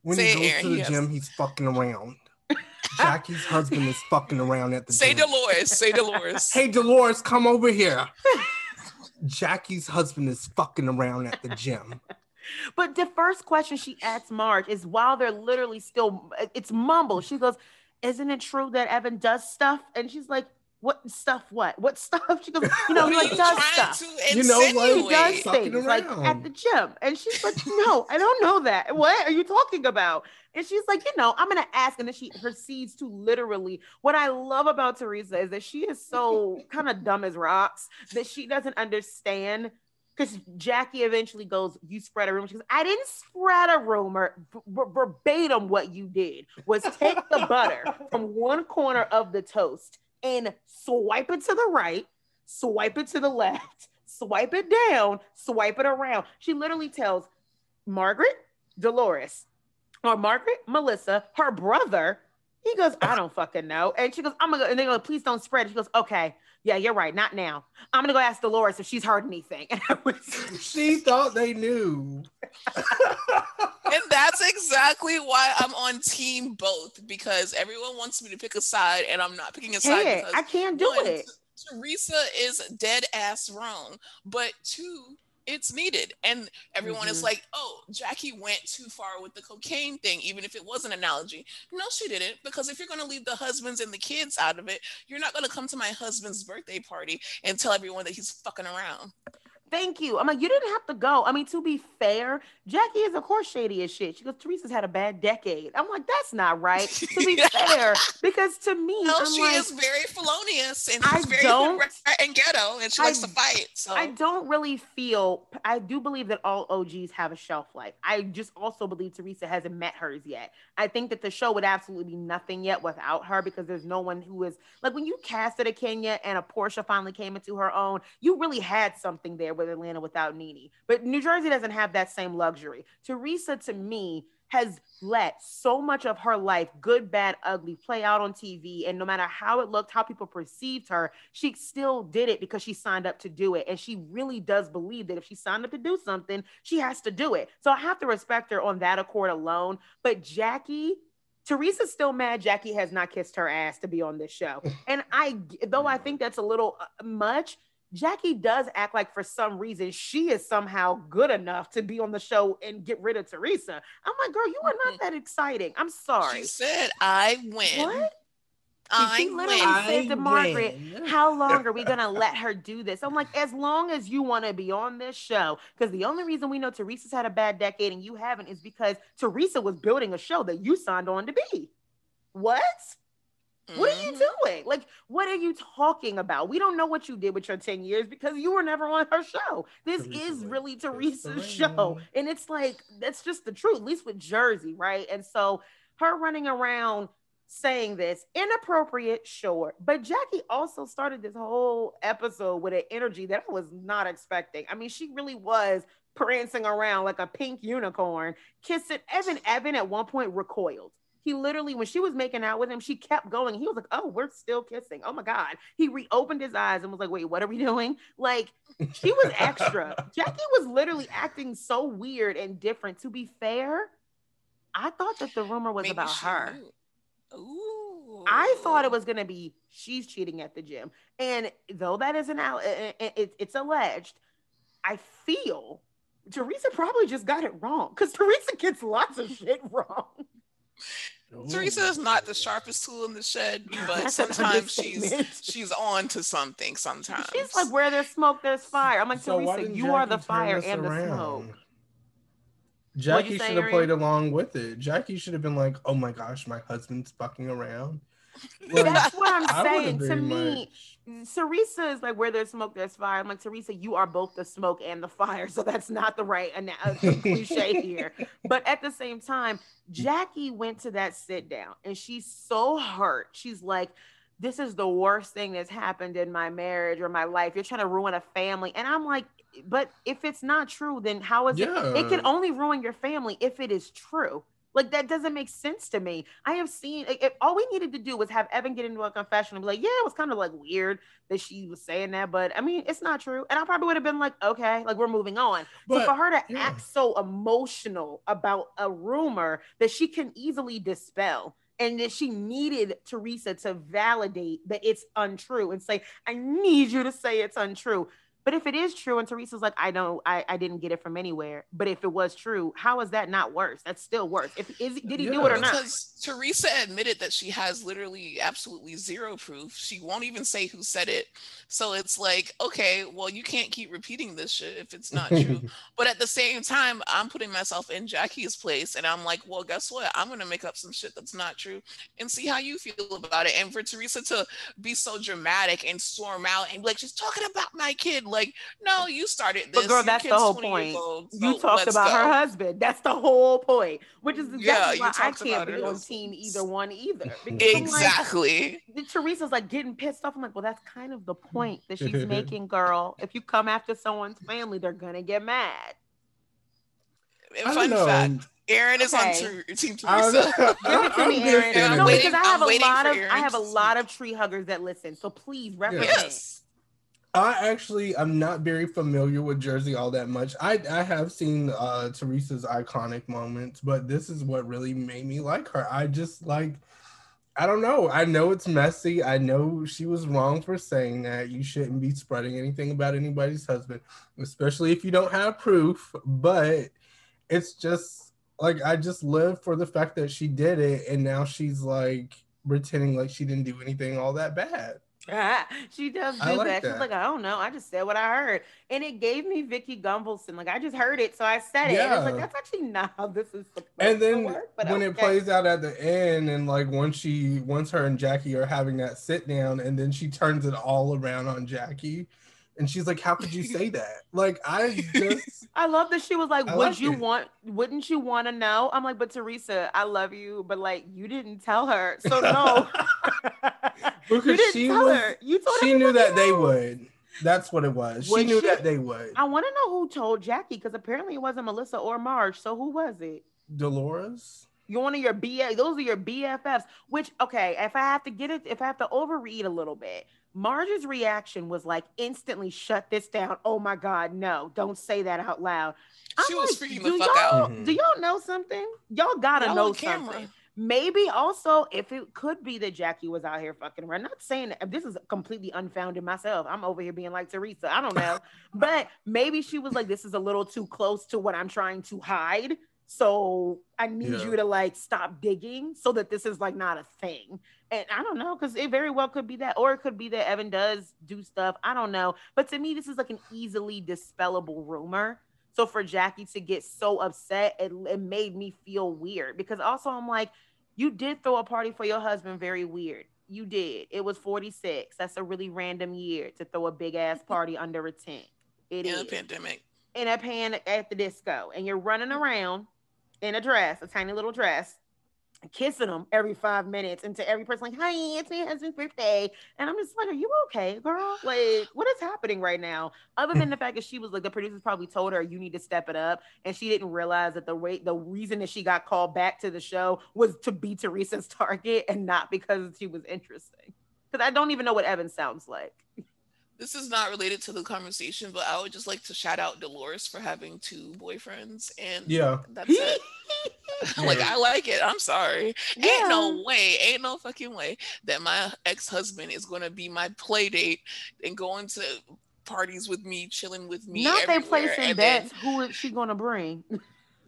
When Say he goes it, to the yes. gym, he's fucking around. Jackie's husband is fucking around at the Say gym. Dolores. Say Dolores. hey Dolores, come over here. Jackie's husband is fucking around at the gym. But the first question she asks Marge is while they're literally still, it's mumble. She goes, Isn't it true that Evan does stuff? And she's like, what stuff? What? What stuff? She goes, you know, he like does stuff. You know, like he does things around. like at the gym. And she's like, no, I don't know that. What are you talking about? And she's like, you know, I'm gonna ask. And then she proceeds to literally. What I love about Teresa is that she is so kind of dumb as rocks that she doesn't understand because Jackie eventually goes, "You spread a rumor." She goes, "I didn't spread a rumor. verbatim, what you did was take the butter from one corner of the toast and swipe it to the right, swipe it to the left, swipe it down, swipe it around." She literally tells Margaret, Dolores, or Margaret, Melissa, her brother. He goes, I don't fucking know. And she goes, oh I'm gonna go. And they go, please don't spread. She goes, okay yeah, you're right. Not now. I'm gonna go ask Dolores if she's heard anything. she thought they knew. and that's exactly why I'm on team both because everyone wants me to pick a side, and I'm not picking a side. Hey, I can't do one, it. Teresa is dead ass wrong, but two, it's needed. And everyone mm-hmm. is like, oh, Jackie went too far with the cocaine thing, even if it was an analogy. No, she didn't. Because if you're going to leave the husbands and the kids out of it, you're not going to come to my husband's birthday party and tell everyone that he's fucking around. Thank you. I'm like, you didn't have to go. I mean, to be fair, Jackie is of course shady as shit. She goes, Teresa's had a bad decade. I'm like, that's not right. To be fair, because to me, no, I'm she like, is very felonious and she's I very don't, and ghetto, and she likes to fight. So I don't really feel. I do believe that all OGs have a shelf life. I just also believe Teresa hasn't met hers yet. I think that the show would absolutely be nothing yet without her because there's no one who is like when you casted a Kenya and a Porsha finally came into her own. You really had something there with Atlanta without Nene. But New Jersey doesn't have that same luxury. Teresa, to me, has let so much of her life, good, bad, ugly, play out on TV. And no matter how it looked, how people perceived her, she still did it because she signed up to do it. And she really does believe that if she signed up to do something, she has to do it. So I have to respect her on that accord alone. But Jackie, Teresa's still mad Jackie has not kissed her ass to be on this show. And I, though I think that's a little uh, much, Jackie does act like for some reason she is somehow good enough to be on the show and get rid of Teresa. I'm like, girl, you are not that exciting. I'm sorry. She said, I win. What? I she literally win. said to Margaret, How long are we gonna let her do this? I'm like, as long as you want to be on this show, because the only reason we know Teresa's had a bad decade and you haven't is because Teresa was building a show that you signed on to be. What? What are you mm-hmm. doing? Like, what are you talking about? We don't know what you did with your 10 years because you were never on her show. This Teresa is really Teresa's show. And it's like, that's just the truth, at least with Jersey, right? And so her running around saying this inappropriate, sure. But Jackie also started this whole episode with an energy that I was not expecting. I mean, she really was prancing around like a pink unicorn, kissing Evan. Evan at one point recoiled he literally, when she was making out with him, she kept going. He was like, Oh, we're still kissing. Oh my God. He reopened his eyes and was like, Wait, what are we doing? Like, she was extra. Jackie was literally acting so weird and different. To be fair, I thought that the rumor was Maybe about her. Ooh. I thought it was going to be she's cheating at the gym. And though that is an out, it, it's alleged, I feel Teresa probably just got it wrong because Teresa gets lots of shit wrong. Ooh. Teresa is not the sharpest tool in the shed, but sometimes she's she's on to something. Sometimes she's like, "Where there's smoke, there's fire." I'm like, so Teresa, you Jackie are the fire and around? the smoke. Jackie should have played along with it. Jackie should have been like, "Oh my gosh, my husband's fucking around." Like, That's what I'm saying. To me, Teresa is like, "Where there's smoke, there's fire." I'm like, Teresa, you are both the smoke and the fire, so that's not the right uh, cliche here. But at the same time, Jackie went to that sit down, and she's so hurt. She's like this is the worst thing that's happened in my marriage or my life. You're trying to ruin a family. And I'm like, but if it's not true, then how is yeah. it? It can only ruin your family if it is true. Like that doesn't make sense to me. I have seen if, all we needed to do was have Evan get into a confession and be like, "Yeah, it was kind of like weird that she was saying that, but I mean, it's not true." And I probably would have been like, "Okay, like we're moving on." But, so for her to yeah. act so emotional about a rumor that she can easily dispel, and that she needed Teresa to validate that it's untrue and say, "I need you to say it's untrue." But if it is true, and Teresa's like, I don't, I, I didn't get it from anywhere. But if it was true, how is that not worse? That's still worse. If is did he yeah. do it or not? Because Teresa admitted that she has literally absolutely zero proof. She won't even say who said it. So it's like, okay, well, you can't keep repeating this shit if it's not true. but at the same time, I'm putting myself in Jackie's place, and I'm like, well, guess what? I'm gonna make up some shit that's not true and see how you feel about it. And for Teresa to be so dramatic and storm out and be like, she's talking about my kid, like like, no, you started this. But girl, that's the whole point. Old, so you talked about go. her husband. That's the whole point. Which is exactly yeah, why I can't be on team either one either. Exactly. Like, Teresa's like getting pissed off. I'm like, well, that's kind of the point that she's making, girl. If you come after someone's family, they're gonna get mad. I fun fact. Aaron is okay. on t- Team Teresa. Give it to me, Aaron. No, because I have I'm a lot of I have a lot of tree huggers that listen. So please represent. Yes. I actually I'm not very familiar with Jersey all that much. I I have seen uh Teresa's iconic moments, but this is what really made me like her. I just like I don't know. I know it's messy. I know she was wrong for saying that. You shouldn't be spreading anything about anybody's husband, especially if you don't have proof, but it's just like I just live for the fact that she did it and now she's like pretending like she didn't do anything all that bad. she does do like that. that. She's like, I don't know. I just said what I heard. And it gave me Vicki Gunvalson. Like, I just heard it. So I said it. Yeah. And it's like, that's actually not how this is supposed and then work. when okay. it plays out at the end, and like once she, once her and Jackie are having that sit down, and then she turns it all around on Jackie. And she's like, "How could you say that?" Like, I just, I love that she was like, I "Would like you it. want? Wouldn't you want to know?" I'm like, "But Teresa, I love you, but like, you didn't tell her, so no." because she was, her. You told she knew that they would. That's what it was. was she knew she? that they would. I want to know who told Jackie because apparently it wasn't Melissa or Marge. So who was it? Dolores. You're one of your BA. Those are your BFFs. Which okay, if I have to get it, if I have to overread a little bit, Marge's reaction was like instantly shut this down. Oh my God, no, don't say that out loud. She I'm was like, freaking the fuck out. Do y'all know something? Y'all gotta y'all know something. Maybe also if it could be that Jackie was out here fucking around. Not saying that this is completely unfounded myself. I'm over here being like Teresa. I don't know. but maybe she was like, this is a little too close to what I'm trying to hide. So I need yeah. you to like stop digging so that this is like not a thing. And I don't know, because it very well could be that, or it could be that Evan does do stuff. I don't know. But to me, this is like an easily dispellable rumor. So for Jackie to get so upset, it, it made me feel weird because also I'm like, you did throw a party for your husband very weird. You did. It was 46. That's a really random year to throw a big ass party under a tent. It in is. a pandemic. In a pan at the disco. And you're running mm. around in a dress, a tiny little dress, kissing them every five minutes and to every person like hi it's my husband's birthday. And i'm just like are you okay girl? Like what is happening right now? Other than the fact that she was like the producers probably told her you need to step it up. And she didn't realize that the rate the reason that she got called back to the show was to be teresa's target and not because she was interesting. Because i don't even know what evan sounds like this is not related to the conversation, but I would just like to shout out Dolores for having two boyfriends, and yeah, that's it. like I like it. I'm sorry. Yeah. Ain't no way, ain't no fucking way that my ex-husband is gonna be my play date and going to parties with me, chilling with me. Not they placing bets. Then... Who is she gonna bring?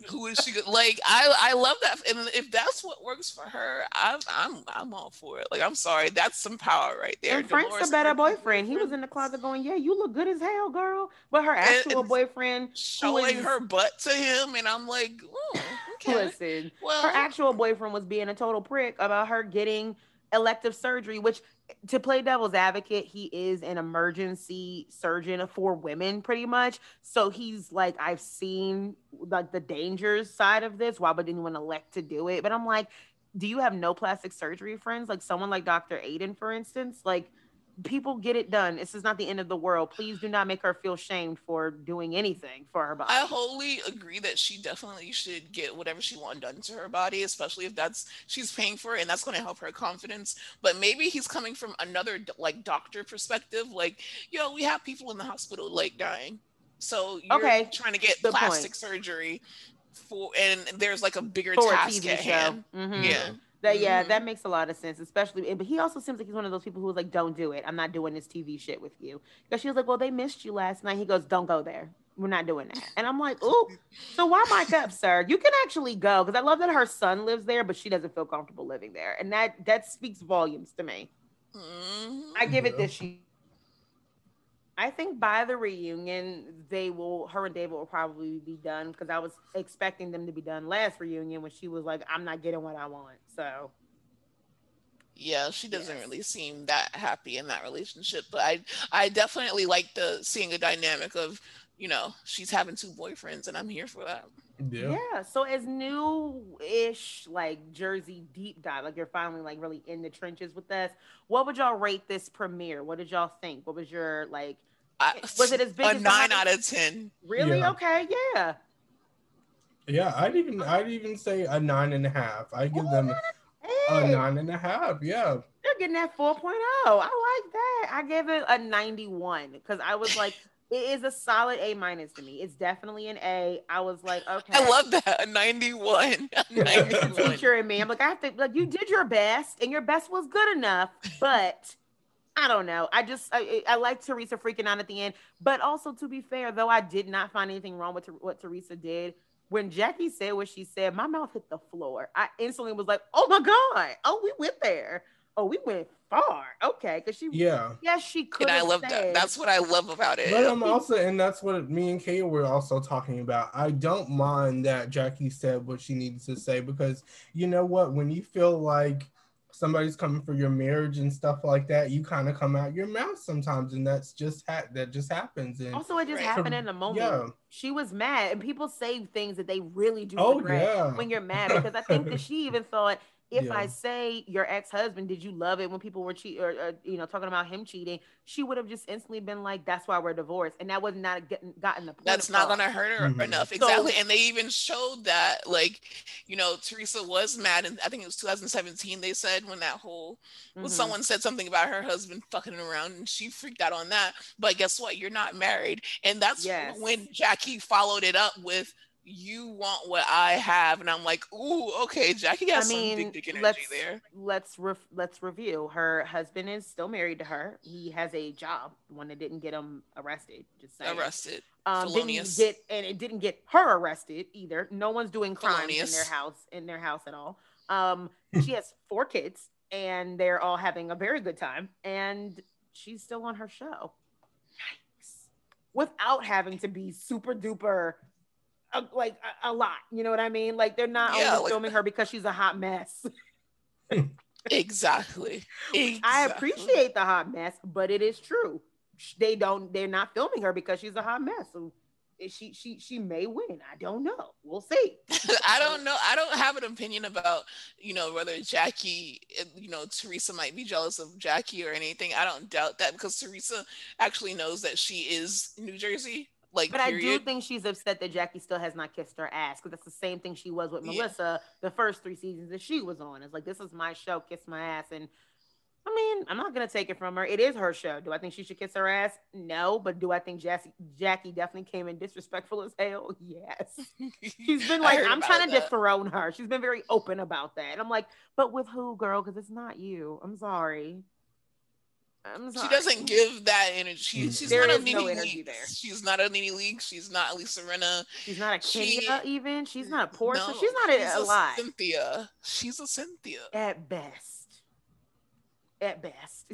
who is she? Like I, I love that, and if that's what works for her, I'm, I'm, I'm all for it. Like I'm sorry, that's some power right there. And Frank's Dolores a better boyfriend. He was in the closet going, "Yeah, you look good as hell, girl." But her actual and, boyfriend showing her butt to him, and I'm like, mm, okay. listen, well, her actual boyfriend was being a total prick about her getting elective surgery, which to play devil's advocate, he is an emergency surgeon for women, pretty much. So he's like, I've seen like the dangers side of this. Why would anyone elect to do it? But I'm like, do you have no plastic surgery friends? Like someone like Dr. Aydin, for instance, like people get it done. This is not the end of the world. Please do not make her feel shamed for doing anything for her body. I wholly agree that she definitely should get whatever she wants done to her body, especially if that's she's paying for it and that's going to help her confidence. But maybe he's coming from another like doctor perspective, like, yo, we have people in the hospital like dying. So you're okay. trying to get Good plastic point. surgery for and there's like a bigger for task at show. hand. Mm-hmm. Yeah. That yeah, mm-hmm. that makes a lot of sense, especially. But he also seems like he's one of those people who's like, "Don't do it. I'm not doing this TV shit with you." Because she was like, "Well, they missed you last night." He goes, "Don't go there. We're not doing that." And I'm like, "Ooh, so why mic up, sir? You can actually go." Because I love that her son lives there, but she doesn't feel comfortable living there, and that that speaks volumes to me. Mm-hmm. I give it this. She I think by the reunion, they will, her and David will probably be done because I was expecting them to be done last reunion when she was like, I'm not getting what I want. So, yeah, she doesn't yes. really seem that happy in that relationship. But I, I definitely like the seeing a dynamic of, you know, she's having two boyfriends, and I'm here for that. Yeah. yeah. So as new-ish like Jersey deep dive, like you're finally like really in the trenches with us. What would y'all rate this premiere? What did y'all think? What was your like? Was it as big? A as nine out of ten. Really? Yeah. Okay. Yeah. Yeah, I'd even oh. I'd even say a nine and a half. I give them a nine and a half. Yeah. They're getting that 4.0. I like that. I give it a 91 because I was like, it is a solid A minus to me. It's definitely an A. I was like, okay. I love that. A 91. A 91. teacher and me. I'm like, I have to like you did your best and your best was good enough, but I don't know. I just I, I like Teresa freaking out at the end, but also to be fair, though I did not find anything wrong with what Teresa did. When Jackie said what she said, my mouth hit the floor. I instantly was like, "Oh my god! Oh, we went there." oh, we went far. Okay, because she, yeah, yes, she could. And I love that. That's what I love about it. But I'm also, and that's what me and Kay were also talking about. I don't mind that Jackie said what she needed to say because you know what? When you feel like somebody's coming for your marriage and stuff like that, you kind of come out your mouth sometimes, and that's just ha- that just happens. And also, it just right. happened in a moment. Yeah. She was mad, and people say things that they really do oh, regret yeah. when you're mad because I think that she even thought if yeah. I say your ex husband, did you love it when people were cheating or, or, you know talking about him cheating? She would have just instantly been like, "That's why we're divorced," and that was not getting gotten the. Point. That's not going to hurt her mm-hmm. enough, exactly. So, and they even showed that, like, you know, Teresa was mad, and I think it was 2017. They said when that whole mm-hmm. when someone said something about her husband fucking around, and she freaked out on that. But guess what? You're not married, and that's yes. when Jackie followed it up with you want what I have, and I'm like, ooh, okay, Jackie has I mean, some big dick energy let's, there. Let's re- let's review. Her husband is still married to her. He has a job, one that didn't get him arrested. Just saying. arrested. Um, didn't get and it didn't get her arrested either. No one's doing crimes in their house in their house at all. Um, she has four kids, and they're all having a very good time, and she's still on her show. Yikes! Without having to be super duper a, like a, a, lot. You know what I mean? Like they're not yeah, only like, filming her because she's a hot mess. exactly. exactly. I appreciate the hot mess, but it is true. They don't. They're not filming her because she's a hot mess. So eh, she she she may win. I don't know. We'll see. I don't know. I don't have an opinion about you know whether Jackie, eh, you know Teresa might be jealous of Jackie or anything. I don't doubt that because Teresa actually knows that she is New Jersey like, but period. I do think she's upset that Jackie still has not kissed her ass because that's the same thing she was with Melissa yeah. the first three seasons that she was on. It's like this is my show, kiss my ass, and I mean, I'm not gonna take it from her. It is her show. Do I think she should kiss her ass? No, but do I think Jackie, Jackie definitely came in disrespectful as hell? Yes. She's been like, I'm trying to dethrone her. She's been very open about that. And I'm like, but with who, girl? Because it's not you. I'm sorry. She doesn't give that energy. She, she's there not is no energy there. She's not a NeNe Leakes. She's not Lisa Rinna. She's not a Kenya she, even. She's not a Porsha. No, she's not she's a, a lot. Cynthia. She's a Cynthia. At best. At best.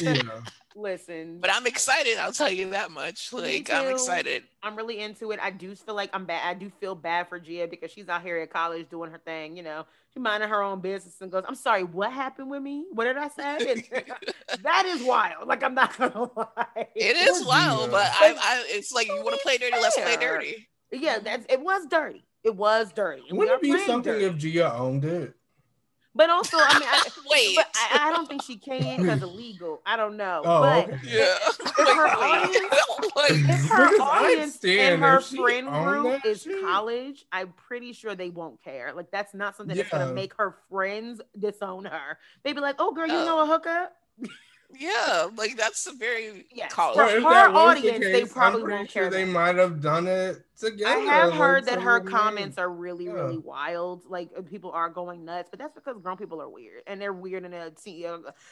yeah. Listen. But I'm excited. I'll tell you that much. Like I'm excited. I'm really into it. I do feel like I'm bad. I do feel bad for Gia because she's out here at college doing her thing. You know, she minding her own business and goes, "I'm sorry, what happened with me? What did I say?" that is wild. Like I'm not gonna lie. It is wild, but I, I, it's like you want to play dirty, let's play dirty. Yeah, that's it was dirty. It was dirty. Wouldn't it be something dirty. if Gia owned it? But also, I mean, I, wait, but I, I, don't think she can because illegal. I don't know. Oh, but okay. yeah. If, if her audience, if her audience and her friend group is shit. college, I'm pretty sure they won't care. Like that's not something yeah. that's gonna make her friends disown her. They'd be like, "Oh, girl, you oh. know a hookup." Yeah, like that's a very yeah. college. For her audience, the case, they probably won't sure care. They might have done it together. I have heard that her comments are really, yeah. really wild. Like uh, people are going nuts, but that's because grown people are weird, and they're weird in a,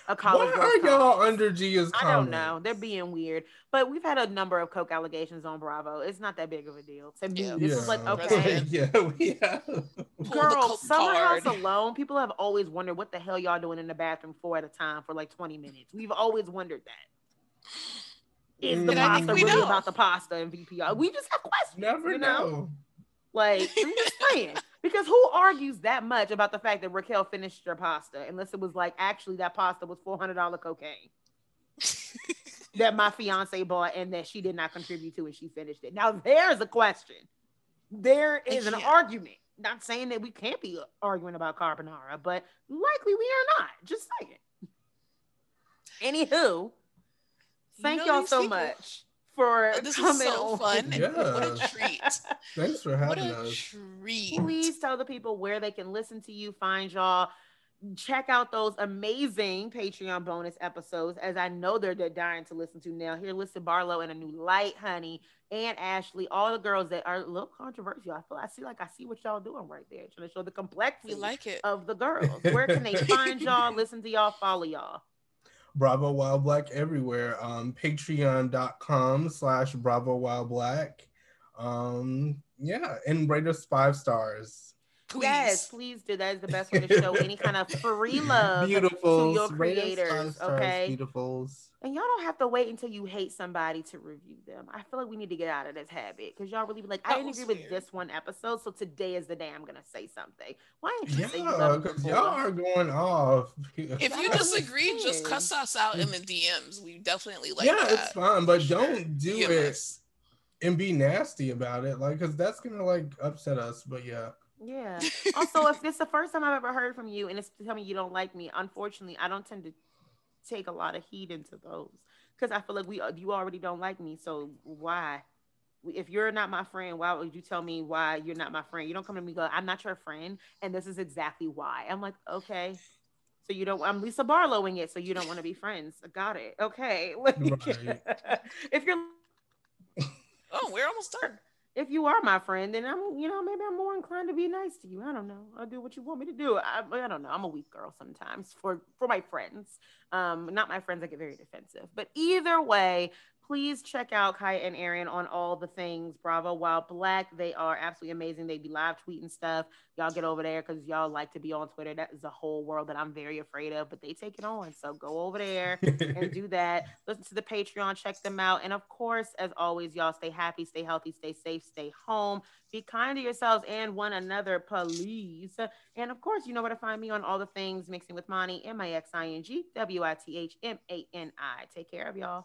a college. Why are y'all under Gia's? I don't know. They're being weird, but we've had a number of coke allegations on Bravo. It's not that big of a deal to me. Yeah. This yeah. is like okay, yeah, we have. Girl, Summer House alone. People have always wondered what the hell y'all doing in the bathroom for at a time for like twenty minutes. We've always wondered that. Is the pasta really know. about the pasta and VPR? We just have questions. Never you know. know. Like I'm just saying. Because who argues that much about the fact that Raquel finished her pasta unless it was like actually that pasta was four hundred dollar cocaine that my fiance bought and that she did not contribute to and she finished it. Now there's a question. There is an argument. Not saying that we can't be arguing about carbonara, but likely we are not. Just saying. Anywho, thank you know all so people, much for oh, this coming is so fun. Yeah. What a treat. Thanks for having what a us. Treat. Please tell the people where they can listen to you, find y'all. Check out those amazing Patreon bonus episodes, as I know they're, they're dying to listen to now. Here, Lisa Barlow and a new light, honey, and Ashley, all the girls that are a little controversial. I feel I see like I see what y'all doing right there, trying to show the complexity we like it. of the girls. Where can they find y'all, listen to y'all, follow y'all? Bravo While Black everywhere. Um, Patreon.com slash Bravo While Black. Um, yeah, and rate us five stars. Please. Yes, please do. That is the best way to show any kind of free love Beautifuls. to your creators. Stars, okay, beautifuls. And y'all don't have to wait until you hate somebody to review them. I feel like we need to get out of this habit because y'all really be like, I didn't agree with this one episode, so today is the day I'm gonna say something. Why didn't you yeah, say because y'all are going off. If you disagree, just cuss us out in the DMs. We definitely like. Yeah, that. it's fine, but don't do it and be nasty about it, like, because that's gonna like upset us. But yeah. Yeah. also, if this is the first time I've ever heard from you and it's telling tell me you don't like me, unfortunately, I don't tend to take a lot of heed into those because I feel like we uh, you already don't like me. So why? If you're not my friend, why would you tell me why you're not my friend? You don't come to me go, I'm not your friend, and this is exactly why. I'm like, okay. So you don't. I'm Lisa Barlowing it, so you don't want to be friends. Got it. Okay. if you're. Oh, we're almost done if you are my friend, then I'm, you know, maybe I'm more inclined to be nice to you. I don't know. I'll do what you want me to do. I, I don't know. I'm a weak girl sometimes for for my friends. Um, not my friends. I get very defensive. But either way, please check out Kaya and Aaron on all the things Bravo While Black. They are absolutely amazing. They be live tweeting stuff. Y'all get over there because y'all like to be on Twitter. That is a whole world that I'm very afraid of, but they take it on. So go over there and do that. Listen to the Patreon, check them out. And of course, as always, y'all stay happy, stay healthy, stay safe, stay home. Be kind to yourselves and one another, please. And of course, you know where to find me on all the things mixing with Mani, M I X I N G W I T H M A N I. Take care of y'all.